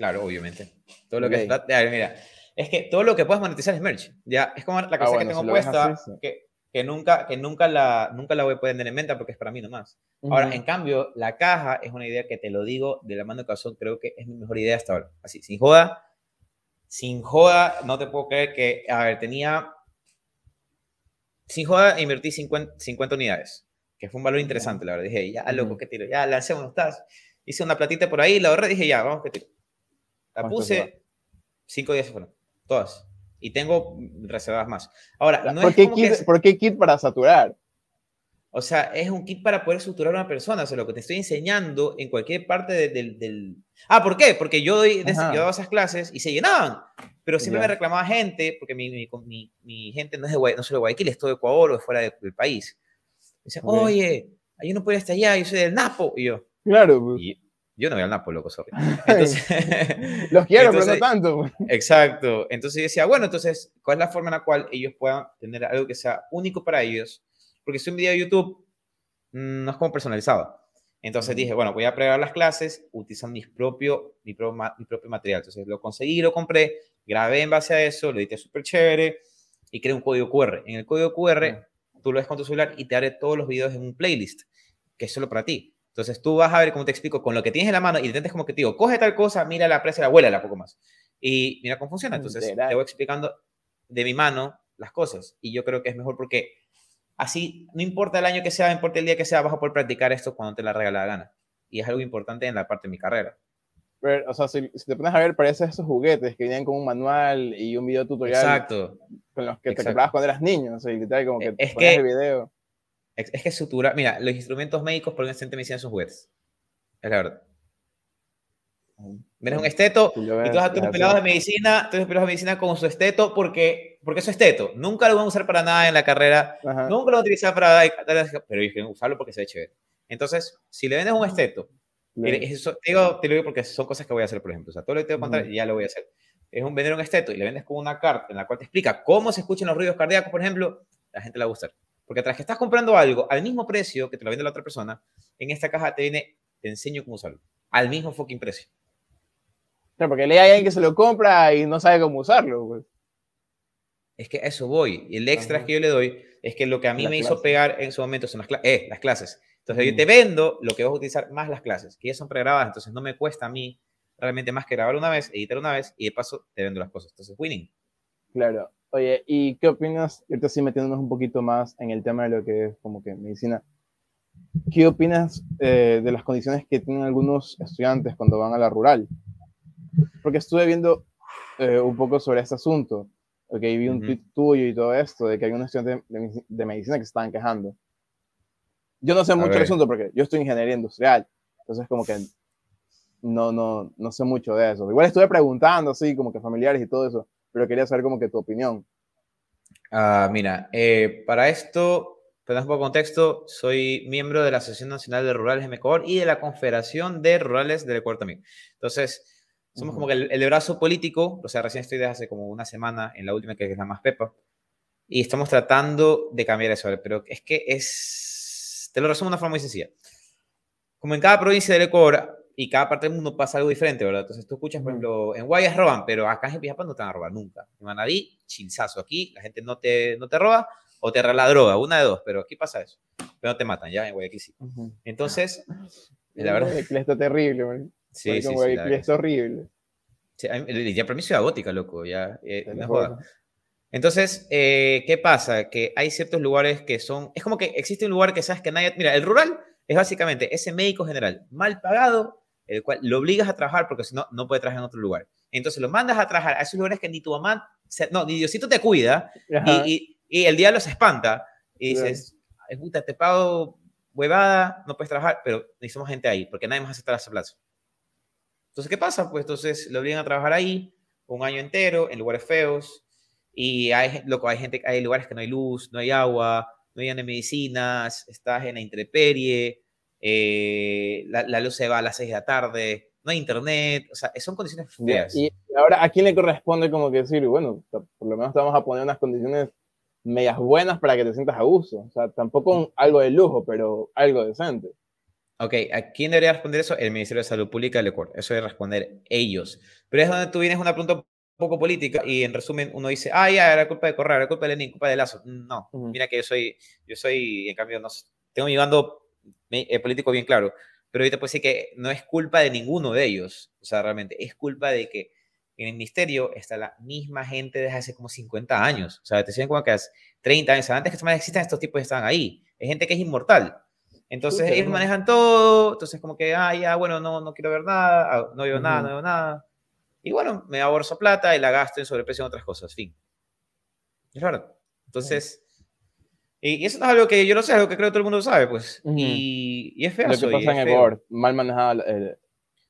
Claro, obviamente. Todo lo okay. que mira, es que todo lo que puedes monetizar es merch. Ya, es como la cosa ah, bueno, que tengo si puesta, así, sí. que, que, nunca, que nunca, la, nunca la voy a poder tener en venta porque es para mí nomás. Uh -huh. Ahora, en cambio, la caja es una idea que te lo digo de la mano de corazón, creo que es mi mejor idea hasta ahora. Así, sin joda, sin joda, no te puedo creer que, a ver, tenía, sin joda, invertí 50, 50 unidades, que fue un valor interesante, la verdad. Dije, ya, loco, ¿qué tiro? Ya, lancémonos, estás. Hice una platita por ahí, la ahorré, dije, ya, vamos, ¿qué tiro? La puse, cinco días se fueron, todas. Y tengo reservadas más. Ahora, no ¿Por, es qué kit, que... ¿Por qué kit para saturar? O sea, es un kit para poder suturar a una persona. O sea, lo que te estoy enseñando en cualquier parte de, de, del... Ah, ¿por qué? Porque yo, doy, yo daba esas clases y se llenaban. Pero siempre yeah. me reclamaba gente, porque mi, mi, mi, mi, gente no es de Guay, no soy de Guayaquil, es todo de Ecuador o de fuera de, del país. Me decían, okay. oye, yo no puedo ir hasta allá, yo soy del Napo. Y yo, claro. Pues. Y, yo no voy al Napo, loco, sorry. Entonces, Los quiero, entonces, pero no tanto. Exacto. Entonces yo decía, bueno, entonces, ¿cuál es la forma en la cual ellos puedan tener algo que sea único para ellos? Porque si un video de YouTube mmm, no es como personalizado. Entonces dije, bueno, voy a preparar las clases utilizando mis propio, mi, pro, mi propio material. Entonces lo conseguí, lo compré, grabé en base a eso, lo edité súper chévere y creé un código QR. En el código QR, tú lo ves con tu celular y te abre todos los videos en un playlist, que es solo para ti. Entonces tú vas a ver, como te explico, con lo que tienes en la mano y intentes como que te digo, coge tal cosa, mira la presa, la abuela, la poco más. Y mira cómo funciona. Entonces te voy explicando de mi mano las cosas. Y yo creo que es mejor porque así, no importa el año que sea, no importa el día que sea, vas a poder practicar esto cuando te la regala la gana. Y es algo importante en la parte de mi carrera. Pero, o sea, si, si, te pones a ver, parece esos juguetes que vienen con un manual y un video tutorial. Exacto. Con los que Exacto. te comprabas cuando eras niño. O sea, literal, como que es que, el video. Es, es que sutura. Mira, los instrumentos médicos por un instante me decían sus juguetes. Es la verdad. Vienes un esteto y tú vas a tus pelados de medicina, tus pelados de medicina con su esteto porque, porque es su esteto. Nunca lo van a usar para nada en la carrera, Ajá. nunca lo van a utilizar para. Pero dije, usarlo porque se ve chévere. Entonces, si le vendes un esteto, eso, te, digo, te lo digo porque son cosas que voy a hacer, por ejemplo. O sea, todo lo que te voy a contar, uh -huh. ya lo voy a hacer. Es un vender un esteto y le vendes con una carta en la cual te explica cómo se escuchan los ruidos cardíacos, por ejemplo, la gente le va a gustar. Porque tras que estás comprando algo al mismo precio que te lo vende la otra persona, en esta caja te viene, te enseño cómo usarlo. Al mismo fucking precio. Claro, porque le hay alguien que se lo compra y no sabe cómo usarlo. Pues. Es que a eso voy. Y el extra Ajá. que yo le doy es que lo que a mí las me clases. hizo pegar en su momento son las, cl eh, las clases. Entonces mm. yo te vendo lo que vas a utilizar más las clases, que ya son pregrabadas, entonces no me cuesta a mí realmente más que grabar una vez, editar una vez y de paso te vendo las cosas. Entonces, winning. Claro. Oye, ¿y qué opinas? Ahorita sí metiéndonos un poquito más en el tema de lo que es como que medicina. ¿Qué opinas eh, de las condiciones que tienen algunos estudiantes cuando van a la rural? Porque estuve viendo eh, un poco sobre este asunto, porque vi un uh -huh. tweet tuyo y todo esto, de que hay unos estudiantes de, de, medicina que se estaban quejando. Yo no sé a mucho del asunto porque yo estoy en ingeniería industrial, entonces como que no, no, no sé mucho de eso. Igual estuve preguntando, así, como que familiares y todo eso, pero quería saber como que tu opinión. Uh, mira, eh, para esto, para dar un poco de contexto, soy miembro de la Asociación Nacional de Rurales de Ecuador y de la Confederación de Rurales del Ecuador también. Entonces, somos uh -huh. como que el, el, brazo político, o sea, recién estoy desde hace como una semana en la última que es la más pepa, y estamos tratando de cambiar eso, pero es que es, te lo resumo de una forma muy sencilla. Como en cada provincia del Ecuador y cada parte del mundo pasa algo diferente, ¿verdad? Entonces tú escuchas, por ejemplo, en Guayas roban, pero acá en Pijapa no te van a robar nunca. En Manabí, chinzazo. Aquí la gente no te, no te roba o te regala droga, una de dos, pero aquí pasa eso. Pero no te matan, ya en Guayaquil sí. Uh -huh. Entonces, la verdad... Guayaquil está terrible, man. Sí, sí, sí. Guayaquil es horrible. Sí, ya para mí ciudad gótica, loco, ya. Eh, no Entonces, eh, ¿qué pasa? Que hay ciertos lugares que son... Es como que existe un lugar que sabes que nadie... Mira, el rural es básicamente ese médico general mal pagado, el cual lo obligas a trabajar porque si no, no puede trabajar en otro lugar. Entonces lo mandas a trabajar a esos lugares que ni tu mamá, no, ni Diosito te cuida y, y, el diablo se espanta y dices, Ay, puta, te pago huevada, no puedes trabajar, pero necesitamos gente ahí porque nadie más acepta ese plazo. Entonces, ¿qué pasa? Pues entonces lo obligan a trabajar ahí un año entero en lugares feos y hay, loco, hay gente, hay lugares que no hay luz, no hay agua, no hay medicinas, estás en la intemperie, eh, la, luz se va a las 6 de la tarde, no hay internet, o sea, son condiciones feas. Y ahora, ¿a quién le corresponde como que decir, bueno, por lo menos te vamos a poner unas condiciones medias buenas para que te sientas a gusto? O sea, tampoco algo de lujo, pero algo decente. Ok, ¿a quién debería responder eso? El Ministerio de Salud Pública del Ecuador. Eso debe responder ellos. Pero es donde tú vienes una pregunta un poco política y en resumen uno dice, ah, ya, era culpa de Correa, era culpa de Lenin, culpa de Lazo. No, mira que yo soy, yo soy, en cambio, no, tengo mi bando político bien claro, pero ahorita puedo decir que no es culpa de ninguno de ellos, o sea, realmente es culpa de que en el ministerio está la misma gente desde hace como 50 años, o sea, te dicen como que hace 30 años, antes que existan estos tipos estaban ahí, es gente que es inmortal. Entonces ellos manejan todo, entonces como que, ah, ya, bueno, no, no quiero ver nada, ah, no veo nada, no veo nada. Y bueno, me ahorro plata y la gasto en sobreprecio en otras cosas, fin. Es verdad. Entonces, y, eso no es algo que yo no sé, es algo que creo que todo el mundo sabe, pues. y, y, es feo. Lo que pasa en Ecuador, mal manejado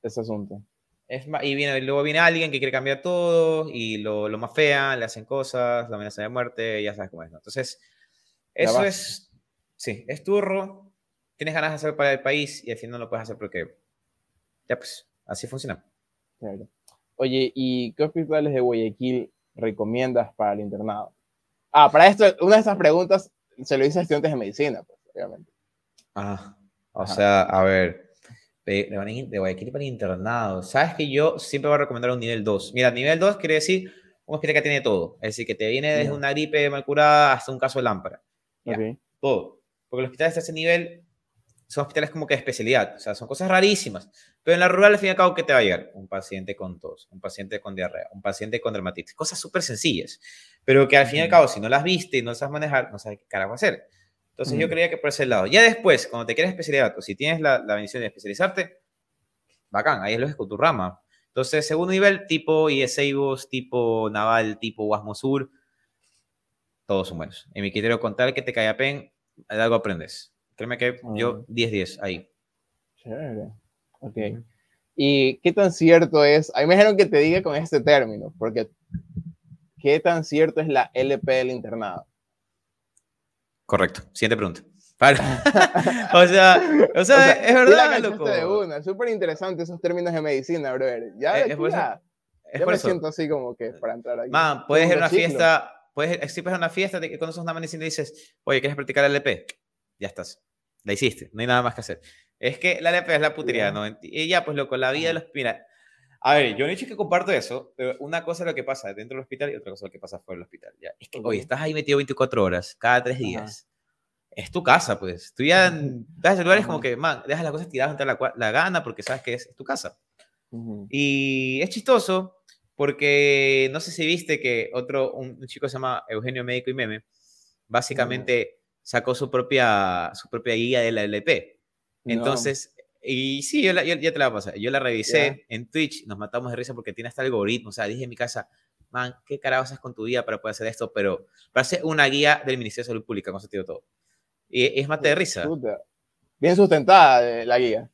ese asunto. Es, y, viene, luego viene alguien que quiere cambiar todo y lo, lo más fea, le hacen cosas, la amenaza de muerte, ya sabes cómo es. ¿no? Entonces, eso es, sí, es turro, tienes ganas de hacer para el país y al final no lo puedes hacer porque, ya pues, así funciona. Oye, ¿y qué hospitales de Guayaquil recomiendas para el internado? Ah, para esto, una de estas preguntas se lo hice a estudiantes de medicina, pues, obviamente. Ah, o sea, a ver, de, de Guayaquil para internado. Sabes que yo siempre voy a recomendar un nivel 2. Mira, nivel 2 quiere decir un hospital que tiene todo. Es decir, que te viene desde una gripe mal curada hasta un caso de lámpara. Todo. Porque los hospitales de ese nivel son hospitales como que de especialidad. O sea, son cosas rarísimas. Pero en la rural, al fin y al cabo, ¿qué te va a llegar? Un paciente con tos, un paciente con diarrea, un paciente con dermatitis. Cosas súper sencillas. Pero que al fin y al cabo, si no las viste y no sabes manejar, no sabes qué carajo hacer. Entonces yo creía que por ese lado. Ya después, cuando te quieres especializar, o si tienes la, la bendición de especializarte, bacán, ahí es lo con tu rama. Entonces, segundo nivel, tipo IESEIBOS, tipo Naval, tipo Guasmosur, todos son buenos. En mi criterio, con tal que te caiga pen, algo aprendes. Créeme que yo 10-10 ahí. Chévere. Ok. ¿Y qué tan cierto es? A mí me dijeron que te diga con este término, porque ¿qué tan cierto es la LP del internado? Correcto. Siguiente pregunta. o, sea, o, sea, es verdad, loco. De una. Súper interesante esos términos de medicina, brother. Ya, es, por ya, ya me siento así como que para entrar aquí. Man, puedes ir a una fiesta, puedes, si puedes a una fiesta, que conoces una medicina y dices, oye, ¿quieres practicar LP? Ya estás. La hiciste, no hay nada más que hacer. Es que la LP es la putería, ¿no? Y ya, pues loco, la vida de los... Mira, a ver, yo no he dicho que comparto eso, pero una cosa es lo que pasa dentro del hospital y otra cosa es lo que pasa fuera del hospital. ¿ya? Es que, oye, estás ahí metido 24 horas, cada tres días. Es tu casa, pues. Tú ya das el lugar es como que, man, dejas las cosas tiradas ante la, la gana porque sabes que es, tu casa. Y es chistoso porque no sé si viste que otro, un, chico se llama Eugenio Médico y Meme, básicamente sacó su propia, su propia guía de la LP. Entonces, y sí, yo, ya te la voy a pasar. Yo la revisé en Twitch, nos matamos de risa porque tiene hasta algoritmo. O sea, dije en mi casa, man, ¿qué carajo haces con tu guía para poder hacer esto? Pero para hacer una guía del Ministerio de Salud Pública, con sentido todo. Y es mate de risa. Bien sustentada eh, la guía.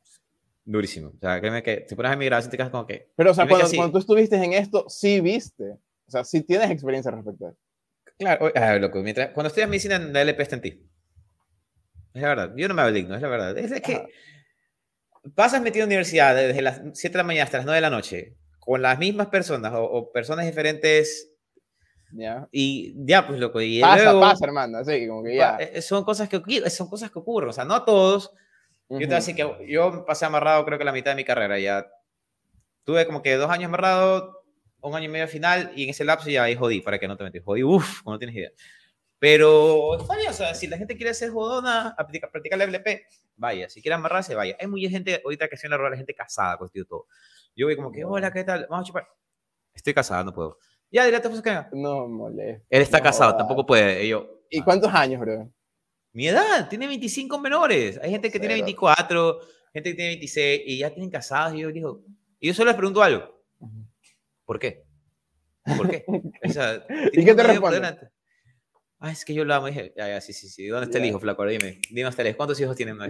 Durísimo. O sea, créeme que si pones a mi grabación te quedas como que. Pero, o sea, cuando, cuando, tú estuviste en esto, sí viste. O sea, sí tienes experiencia respecto a eso. Claro, a ver, loco. Mientras, cuando estudias medicina, la LP está en ti. Es la verdad. Yo no me hago digno, es la verdad. Es que pasas metido en universidad desde las 7 de la mañana hasta las 9 de la noche con las mismas personas o, personas diferentes. Ya. Y ya, pues loco. Y pasa, luego, pasa, hermano. Así como que ya. Eh, son cosas que, son cosas que ocurren. O sea, no a todos. Yo te voy a decir que yo pasé amarrado creo que la mitad de mi carrera. Ya tuve como que dos años amarrado, un año y medio final, y en ese lapso ya ahí jodí, para que no te metas. Jodí, uff, no tienes idea. Pero está bien, o sea, si la gente quiere hacer jodona, practicar, practicar la FLP, vaya. Si quiere amarrarse, vaya. Hay mucha gente ahorita que hace una rueda, gente casada, con todo. Yo voy como que, hola, ¿qué tal? Vamos a chupar. Estoy casada, no puedo. Ya, dile a tu No, mole. Él está casado, tampoco puede. yo, ¿Y cuántos años, bro? Mi edad, tiene 25 menores. Hay gente que tiene 24, gente que tiene 26 y ya tienen casados. Y yo digo, y yo solo les pregunto algo. ¿Por qué? ¿Por qué? ¿Y qué te responde? Ah, es que yo lo amo. Dije, ya, ya, sí, sí, sí. ¿Dónde está el hijo, flaco? Dime, dime hasta el ¿Cuántos hijos tienen? No, me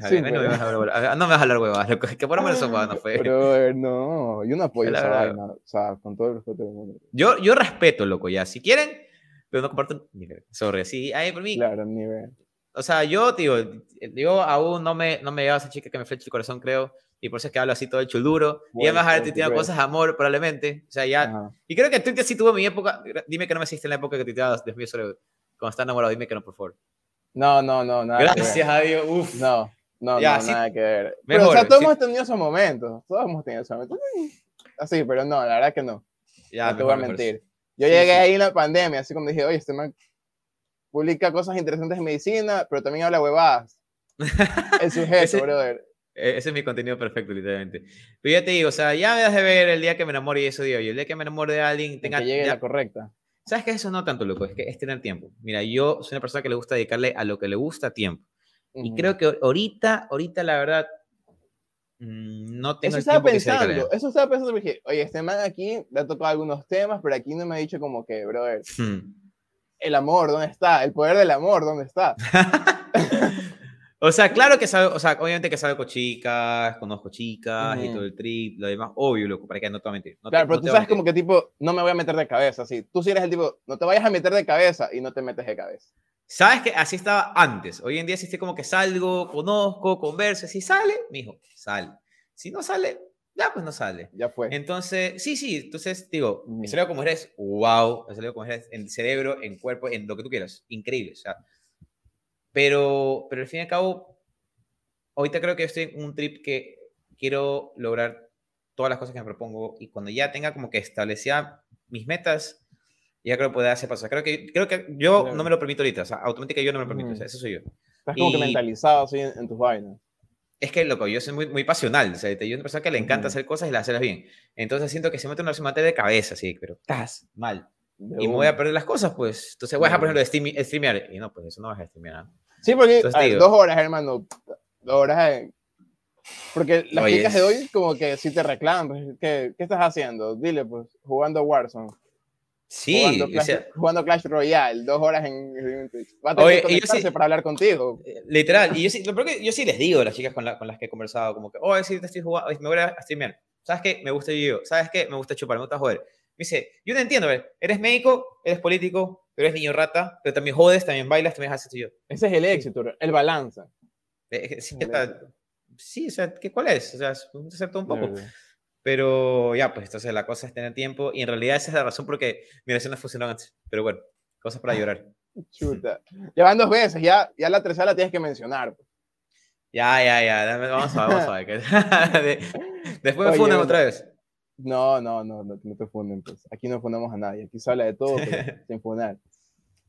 vas a hablar, no me vas a hablar huevadas, que por menos son no fue. Pero, no, yo no apoyo esa vaina. O sea, con todo el respeto del mundo. Yo, yo respeto, loco, ya. Si quieren, pero no comparto ni Sorry, sí, ahí por mí. Claro, ni ver. O sea, yo, digo, yo aún no me, no me llega esa chica que me flecha el corazón, creo. Y por eso es que hablo así todo el chuluro. y además, a ver, tiene cosas de amor, probablemente. O sea, ya. Y creo que Twitter sí tuvo mi época. Dime que no me hiciste en la época que tuiteabas desvío sobre cuando está enamorado, dime que no, por favor. No, no, no, nada. Gracias a Dios, uf. No, no, no, nada que ver. pero, o sea, todos hemos tenido esos momentos. Todos hemos tenido esos momentos. Así, pero no, la verdad que no. Ya, no te voy a mentir. Yo llegué ahí en la pandemia, así como dije, oye, este man publica cosas interesantes en medicina, pero también habla huevadas. El sujeto, ese, brother. E, ese es mi contenido perfecto, literalmente. Pero ya te digo, o sea, ya me das de ver el día que me enamore y eso digo yo. El día que me enamore de alguien, tenga. Que llegue la correcta. ¿Sabes qué? Eso no tanto, loco, es que es tener tiempo. Mira, yo soy una persona que le gusta dedicarle a lo que le gusta tiempo. Y creo que ahorita, ahorita la verdad, mm, no tengo eso el tiempo pensando, Eso estaba pensando, dije, oye, este man aquí le ha tocado algunos temas, pero aquí no me ha dicho como que, brother, hmm. el amor, ¿dónde está? El poder del amor, ¿dónde está? O sea, claro que sabe, o sea, obviamente que sabe con chicas, conozco chicas y todo el trip, lo demás, obvio, loco, para que no te mentir. claro, pero tú sabes como que tipo, no me voy a meter de cabeza, sí. Tú sí eres el tipo, no te vayas a meter de cabeza y no te metes de cabeza. Sabes que así estaba antes. Hoy en día existe como que salgo, conozco, converso, si sale, mijo, sale. Si no sale, ya pues no sale. Ya fue. Entonces, sí, sí, entonces digo, uh -huh. como eres, wow, salió como eres en cerebro, en cuerpo, en lo que tú quieras, increíble, o sea pero, pero al fin y al cabo, ahorita creo que estoy en un trip que quiero lograr todas las cosas que me propongo y cuando ya tenga como que establecida mis metas, ya creo que poder hacer pasos. Creo que, creo que yo no me lo permito ahorita, o sea, automáticamente yo no me lo permito, o sea, eso soy yo. Estás como que mentalizado así en, tus vainas. Es que, loco, yo soy muy, muy pasional, o sea, yo soy una persona que le encanta hacer cosas y las hacerlas bien. Entonces siento que se mete una mate de cabeza, sí, pero estás mal y me voy a perder las cosas, pues. Entonces voy a dejar, por ejemplo, de streamear. Y no, pues eso no vas a streamear. Sí, porque dos horas, hermano. Dos horas. Porque las chicas de hoy como que si te reclaman. Pues, ¿Qué, ¿Qué estás haciendo? Dile, pues, jugando Warzone. Sí, jugando Clash, jugando Clash Royale, dos horas en, Va a tener que sí, para hablar contigo. Eh, literal, y yo sí, yo sí les digo a las chicas con, con, las que he conversado, como que, oh, sí, te estoy jugando, me voy a streamear. ¿Sabes qué? Me gusta yo. ¿Sabes qué? Me gusta chupar, me gusta joder. Me dice, yo te entiendo, eres médico, eres político, eres niño rata, pero también jodes, también bailas, también haces yo. Ese es el éxito, el balance. Eh, sí, sí, o sea, ¿qué, ¿cuál es? O sea, todo un poco. Pero ya, pues entonces la cosa es tener tiempo y en realidad esa es la razón por qué mi relación no funcionó antes. Pero bueno, cosas para llorar. Chuta. Ya van dos veces, ya, ya la tercera la tienes que mencionar. Pues. Ya, ya, ya, vamos a ver, vamos a ver. Después me funden otra vez. No, no, no, no, te funden, pues. Aquí no fundamos a nadie. Aquí se habla de todo, sin fundar.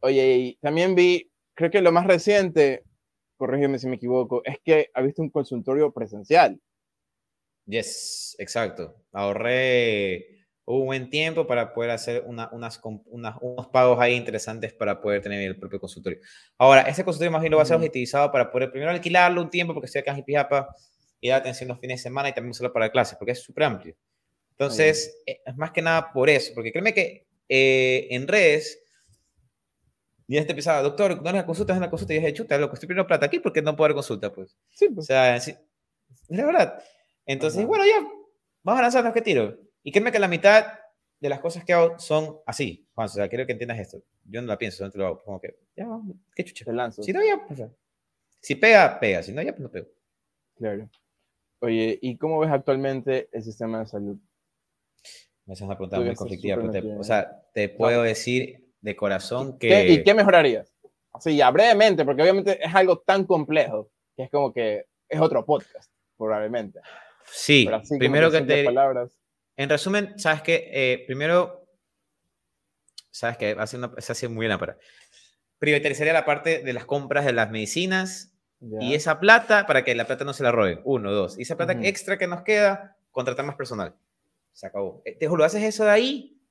Oye, y también vi, creo que lo más reciente, corrígeme si me equivoco, es que ha visto un consultorio presencial. Yes, exacto. Ahorré un buen tiempo para poder hacer unas, unos pagos ahí interesantes para poder tener el propio consultorio. Ahora, este consultorio más bien lo va a ser utilizado para poder primero alquilarlo un tiempo porque estoy acá en Pijapa y dar atención los fines de semana y también usarlo para clases porque es súper amplio. Entonces, eh, es más que nada por eso, porque créeme que eh, en redes, ya te empezaba, doctor, no la consulta, es una consulta, y dije, chuta, lo que estoy pidiendo plata aquí porque no puedo dar consulta, pues. Sí, pues. O sea, sí, la verdad. Entonces, bueno, ya, vamos a lanzar los que tiro. Y créeme que la mitad de las cosas que hago son así, Juan, o sea, quiero que entiendas esto. Yo no la pienso, no te lo hago, como que, ya, qué chucha. Te lanzo. Si no, ya, pues, si pega, pega, si no, ya, pues no pego. Claro. Oye, ¿y cómo ves actualmente el sistema de salud? Me haces una pregunta muy conflictiva, o sea, te puedo decir de corazón que... ¿Y qué mejorarías? Así ya, brevemente, porque obviamente es algo tan complejo que es como que es otro podcast, probablemente. Sí, primero que te... Palabras. En resumen, sabes que eh, primero, sabes que hace una, se hace muy bien para. Privatizaría la parte de las compras de las medicinas y esa plata para que la plata no se la roben. Uno, dos. Y esa plata extra que nos queda, contratar más personal se acabó. Eh, te lo haces eso de ahí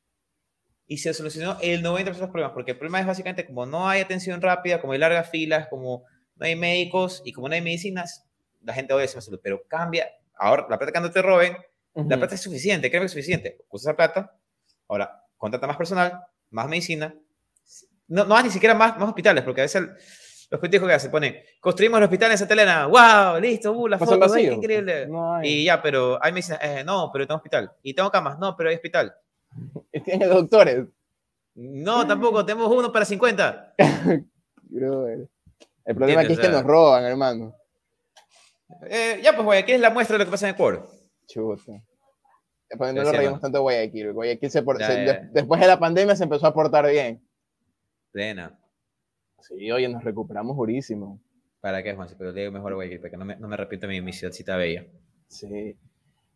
y se solucionó el 90% de los problemas, porque el problema es básicamente como no hay atención rápida, como hay largas filas, como no hay médicos y como no hay medicinas, la gente odia esa salud, pero cambia. Ahora, la plata que no te roben, la plata es suficiente, creo que es suficiente. Usa esa plata, ahora, contrata más personal, más medicina, no, no más ni siquiera más, más hospitales, porque a veces los políticos que se ponen, construimos el hospital en Santa Elena, wow, listo, uh, la foto, qué increíble. y ya, pero hay medicina, eh, no, pero tengo hospital. Y tengo camas, no, pero hay hospital. Y tiene doctores. No, tampoco, tenemos uno para 50. El problema aquí es que nos roban, hermano. Eh, ya, pues Guayaquil es la muestra de lo que pasa en Ecuador. Chuta. Después no lo reímos tanto Guayaquil. Guayaquil se, después de la pandemia se empezó a portar bien. Plena. Sí, oye, nos recuperamos durísimo. ¿Para qué, Juan? Pero digo mejor Guayaquil, porque no me, no me repito mi, mi ciudadcita bella. Sí.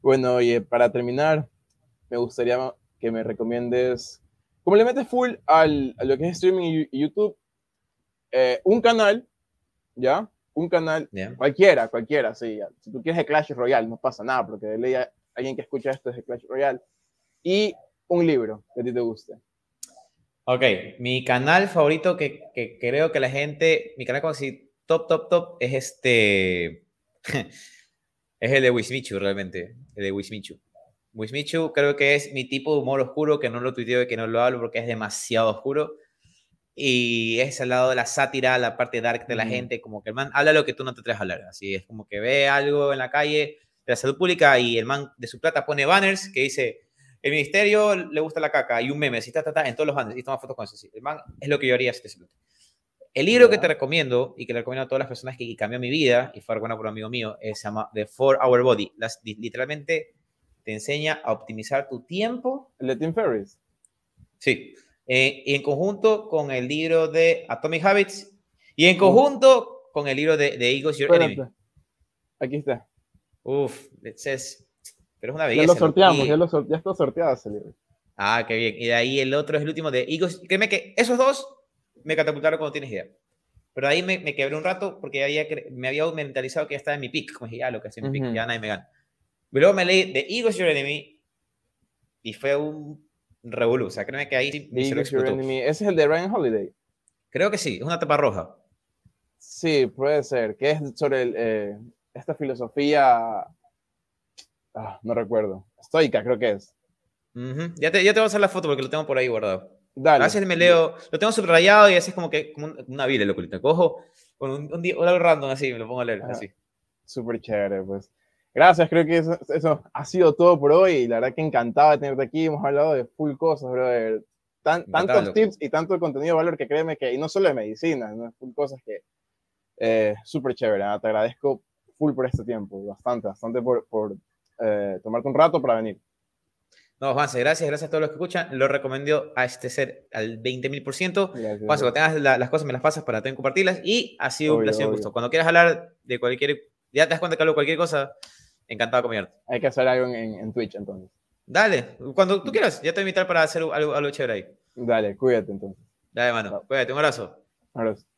Bueno, oye, para terminar, me gustaría que me recomiendes, como le metes full al, a lo que es streaming y YouTube, eh, un canal, ¿ya? Un canal, cualquiera, cualquiera, sí. Si tú quieres de Clash Royale, no pasa nada, porque de ley alguien que escucha esto es de Clash Royale. Y un libro que a ti te guste. Ok, mi canal favorito que, que creo que la gente, mi canal como si top, top, top, es este, es el de Wismichu realmente, el de Wismichu. Wismichu creo que es mi tipo de humor oscuro, que no lo tuiteo y que no lo hablo porque es demasiado oscuro. Y es al lado de la sátira, la parte dark de la gente, como que el man habla lo que tú no te atreves a hablar. Así es como que ve algo en la calle de la salud pública y el man de su plata pone banners que dice el ministerio le gusta la caca y un meme, así, ta, ta, ta, en todos los bandos y toma fotos con eso. El man es lo que yo haría si te El libro que te recomiendo y que le recomiendo a todas las personas que, cambió mi vida y fue bueno por un amigo mío, se llama The Four Hour Body. Las, literalmente te enseña a optimizar tu tiempo. ¿El de Tim Ferriss? Sí. Eh, y en conjunto con el libro de Atomic Habits y en conjunto con el libro de, de Eagles Your Enemy. Aquí está. Uf, says pero es una belleza. Ya lo sorteamos, ya, lo ya está sorteado ese libro. Ah, qué bien. Y de ahí el otro es el último de Eagles. Créeme que esos dos me catapultaron cuando tienes idea. Pero ahí me, me quebré un rato porque había, me había mentalizado que ya estaba en mi pick. Como dije, ya lo que hacía en mi pick, ya nadie me gana. Luego me leí The Eagles Your Enemy y fue un revolú. O sea, créeme que ahí me Eagles Your Enemy. ¿Ese es el de Ryan Holiday? Creo que sí, es una tapa roja. Sí, puede ser. Que es sobre el, eh, esta filosofía Ah, no recuerdo. Estoica, creo que es. ya, te, ya te voy a hacer la foto porque lo tengo por ahí guardado. Dale. A veces me leo, lo tengo subrayado y a veces como que como una biblia, lo que cojo con un, un, un, random así, me lo pongo a leer, así. Súper chévere, pues. Gracias, creo que eso, eso, ha sido todo por hoy. La verdad que encantado de tenerte aquí. Hemos hablado de full cosas, brother. Tan, tantos tips y tanto contenido de valor que créeme que, y no solo de medicina, ¿no? full cosas que eh, súper chévere. Te agradezco full por este tiempo, bastante, bastante por, por eh, tomarte un rato para venir. No, Juanse, gracias, gracias a todos los que escuchan. Lo recomiendo a este ser al 20.000%. Juanse, cuando tengas las cosas, me las pasas para tener compartirlas. Y ha sido un placer, un gusto. Cuando quieras hablar de cualquier, ya te das cuenta que hablo de cualquier cosa, encantado de comerte. Hay que hacer algo en, Twitch entonces. Dale, cuando tú quieras, ya te voy a invitar para hacer algo, algo chévere ahí. Dale, cuídate entonces. Dale, mano, cuídate, un abrazo. Un abrazo.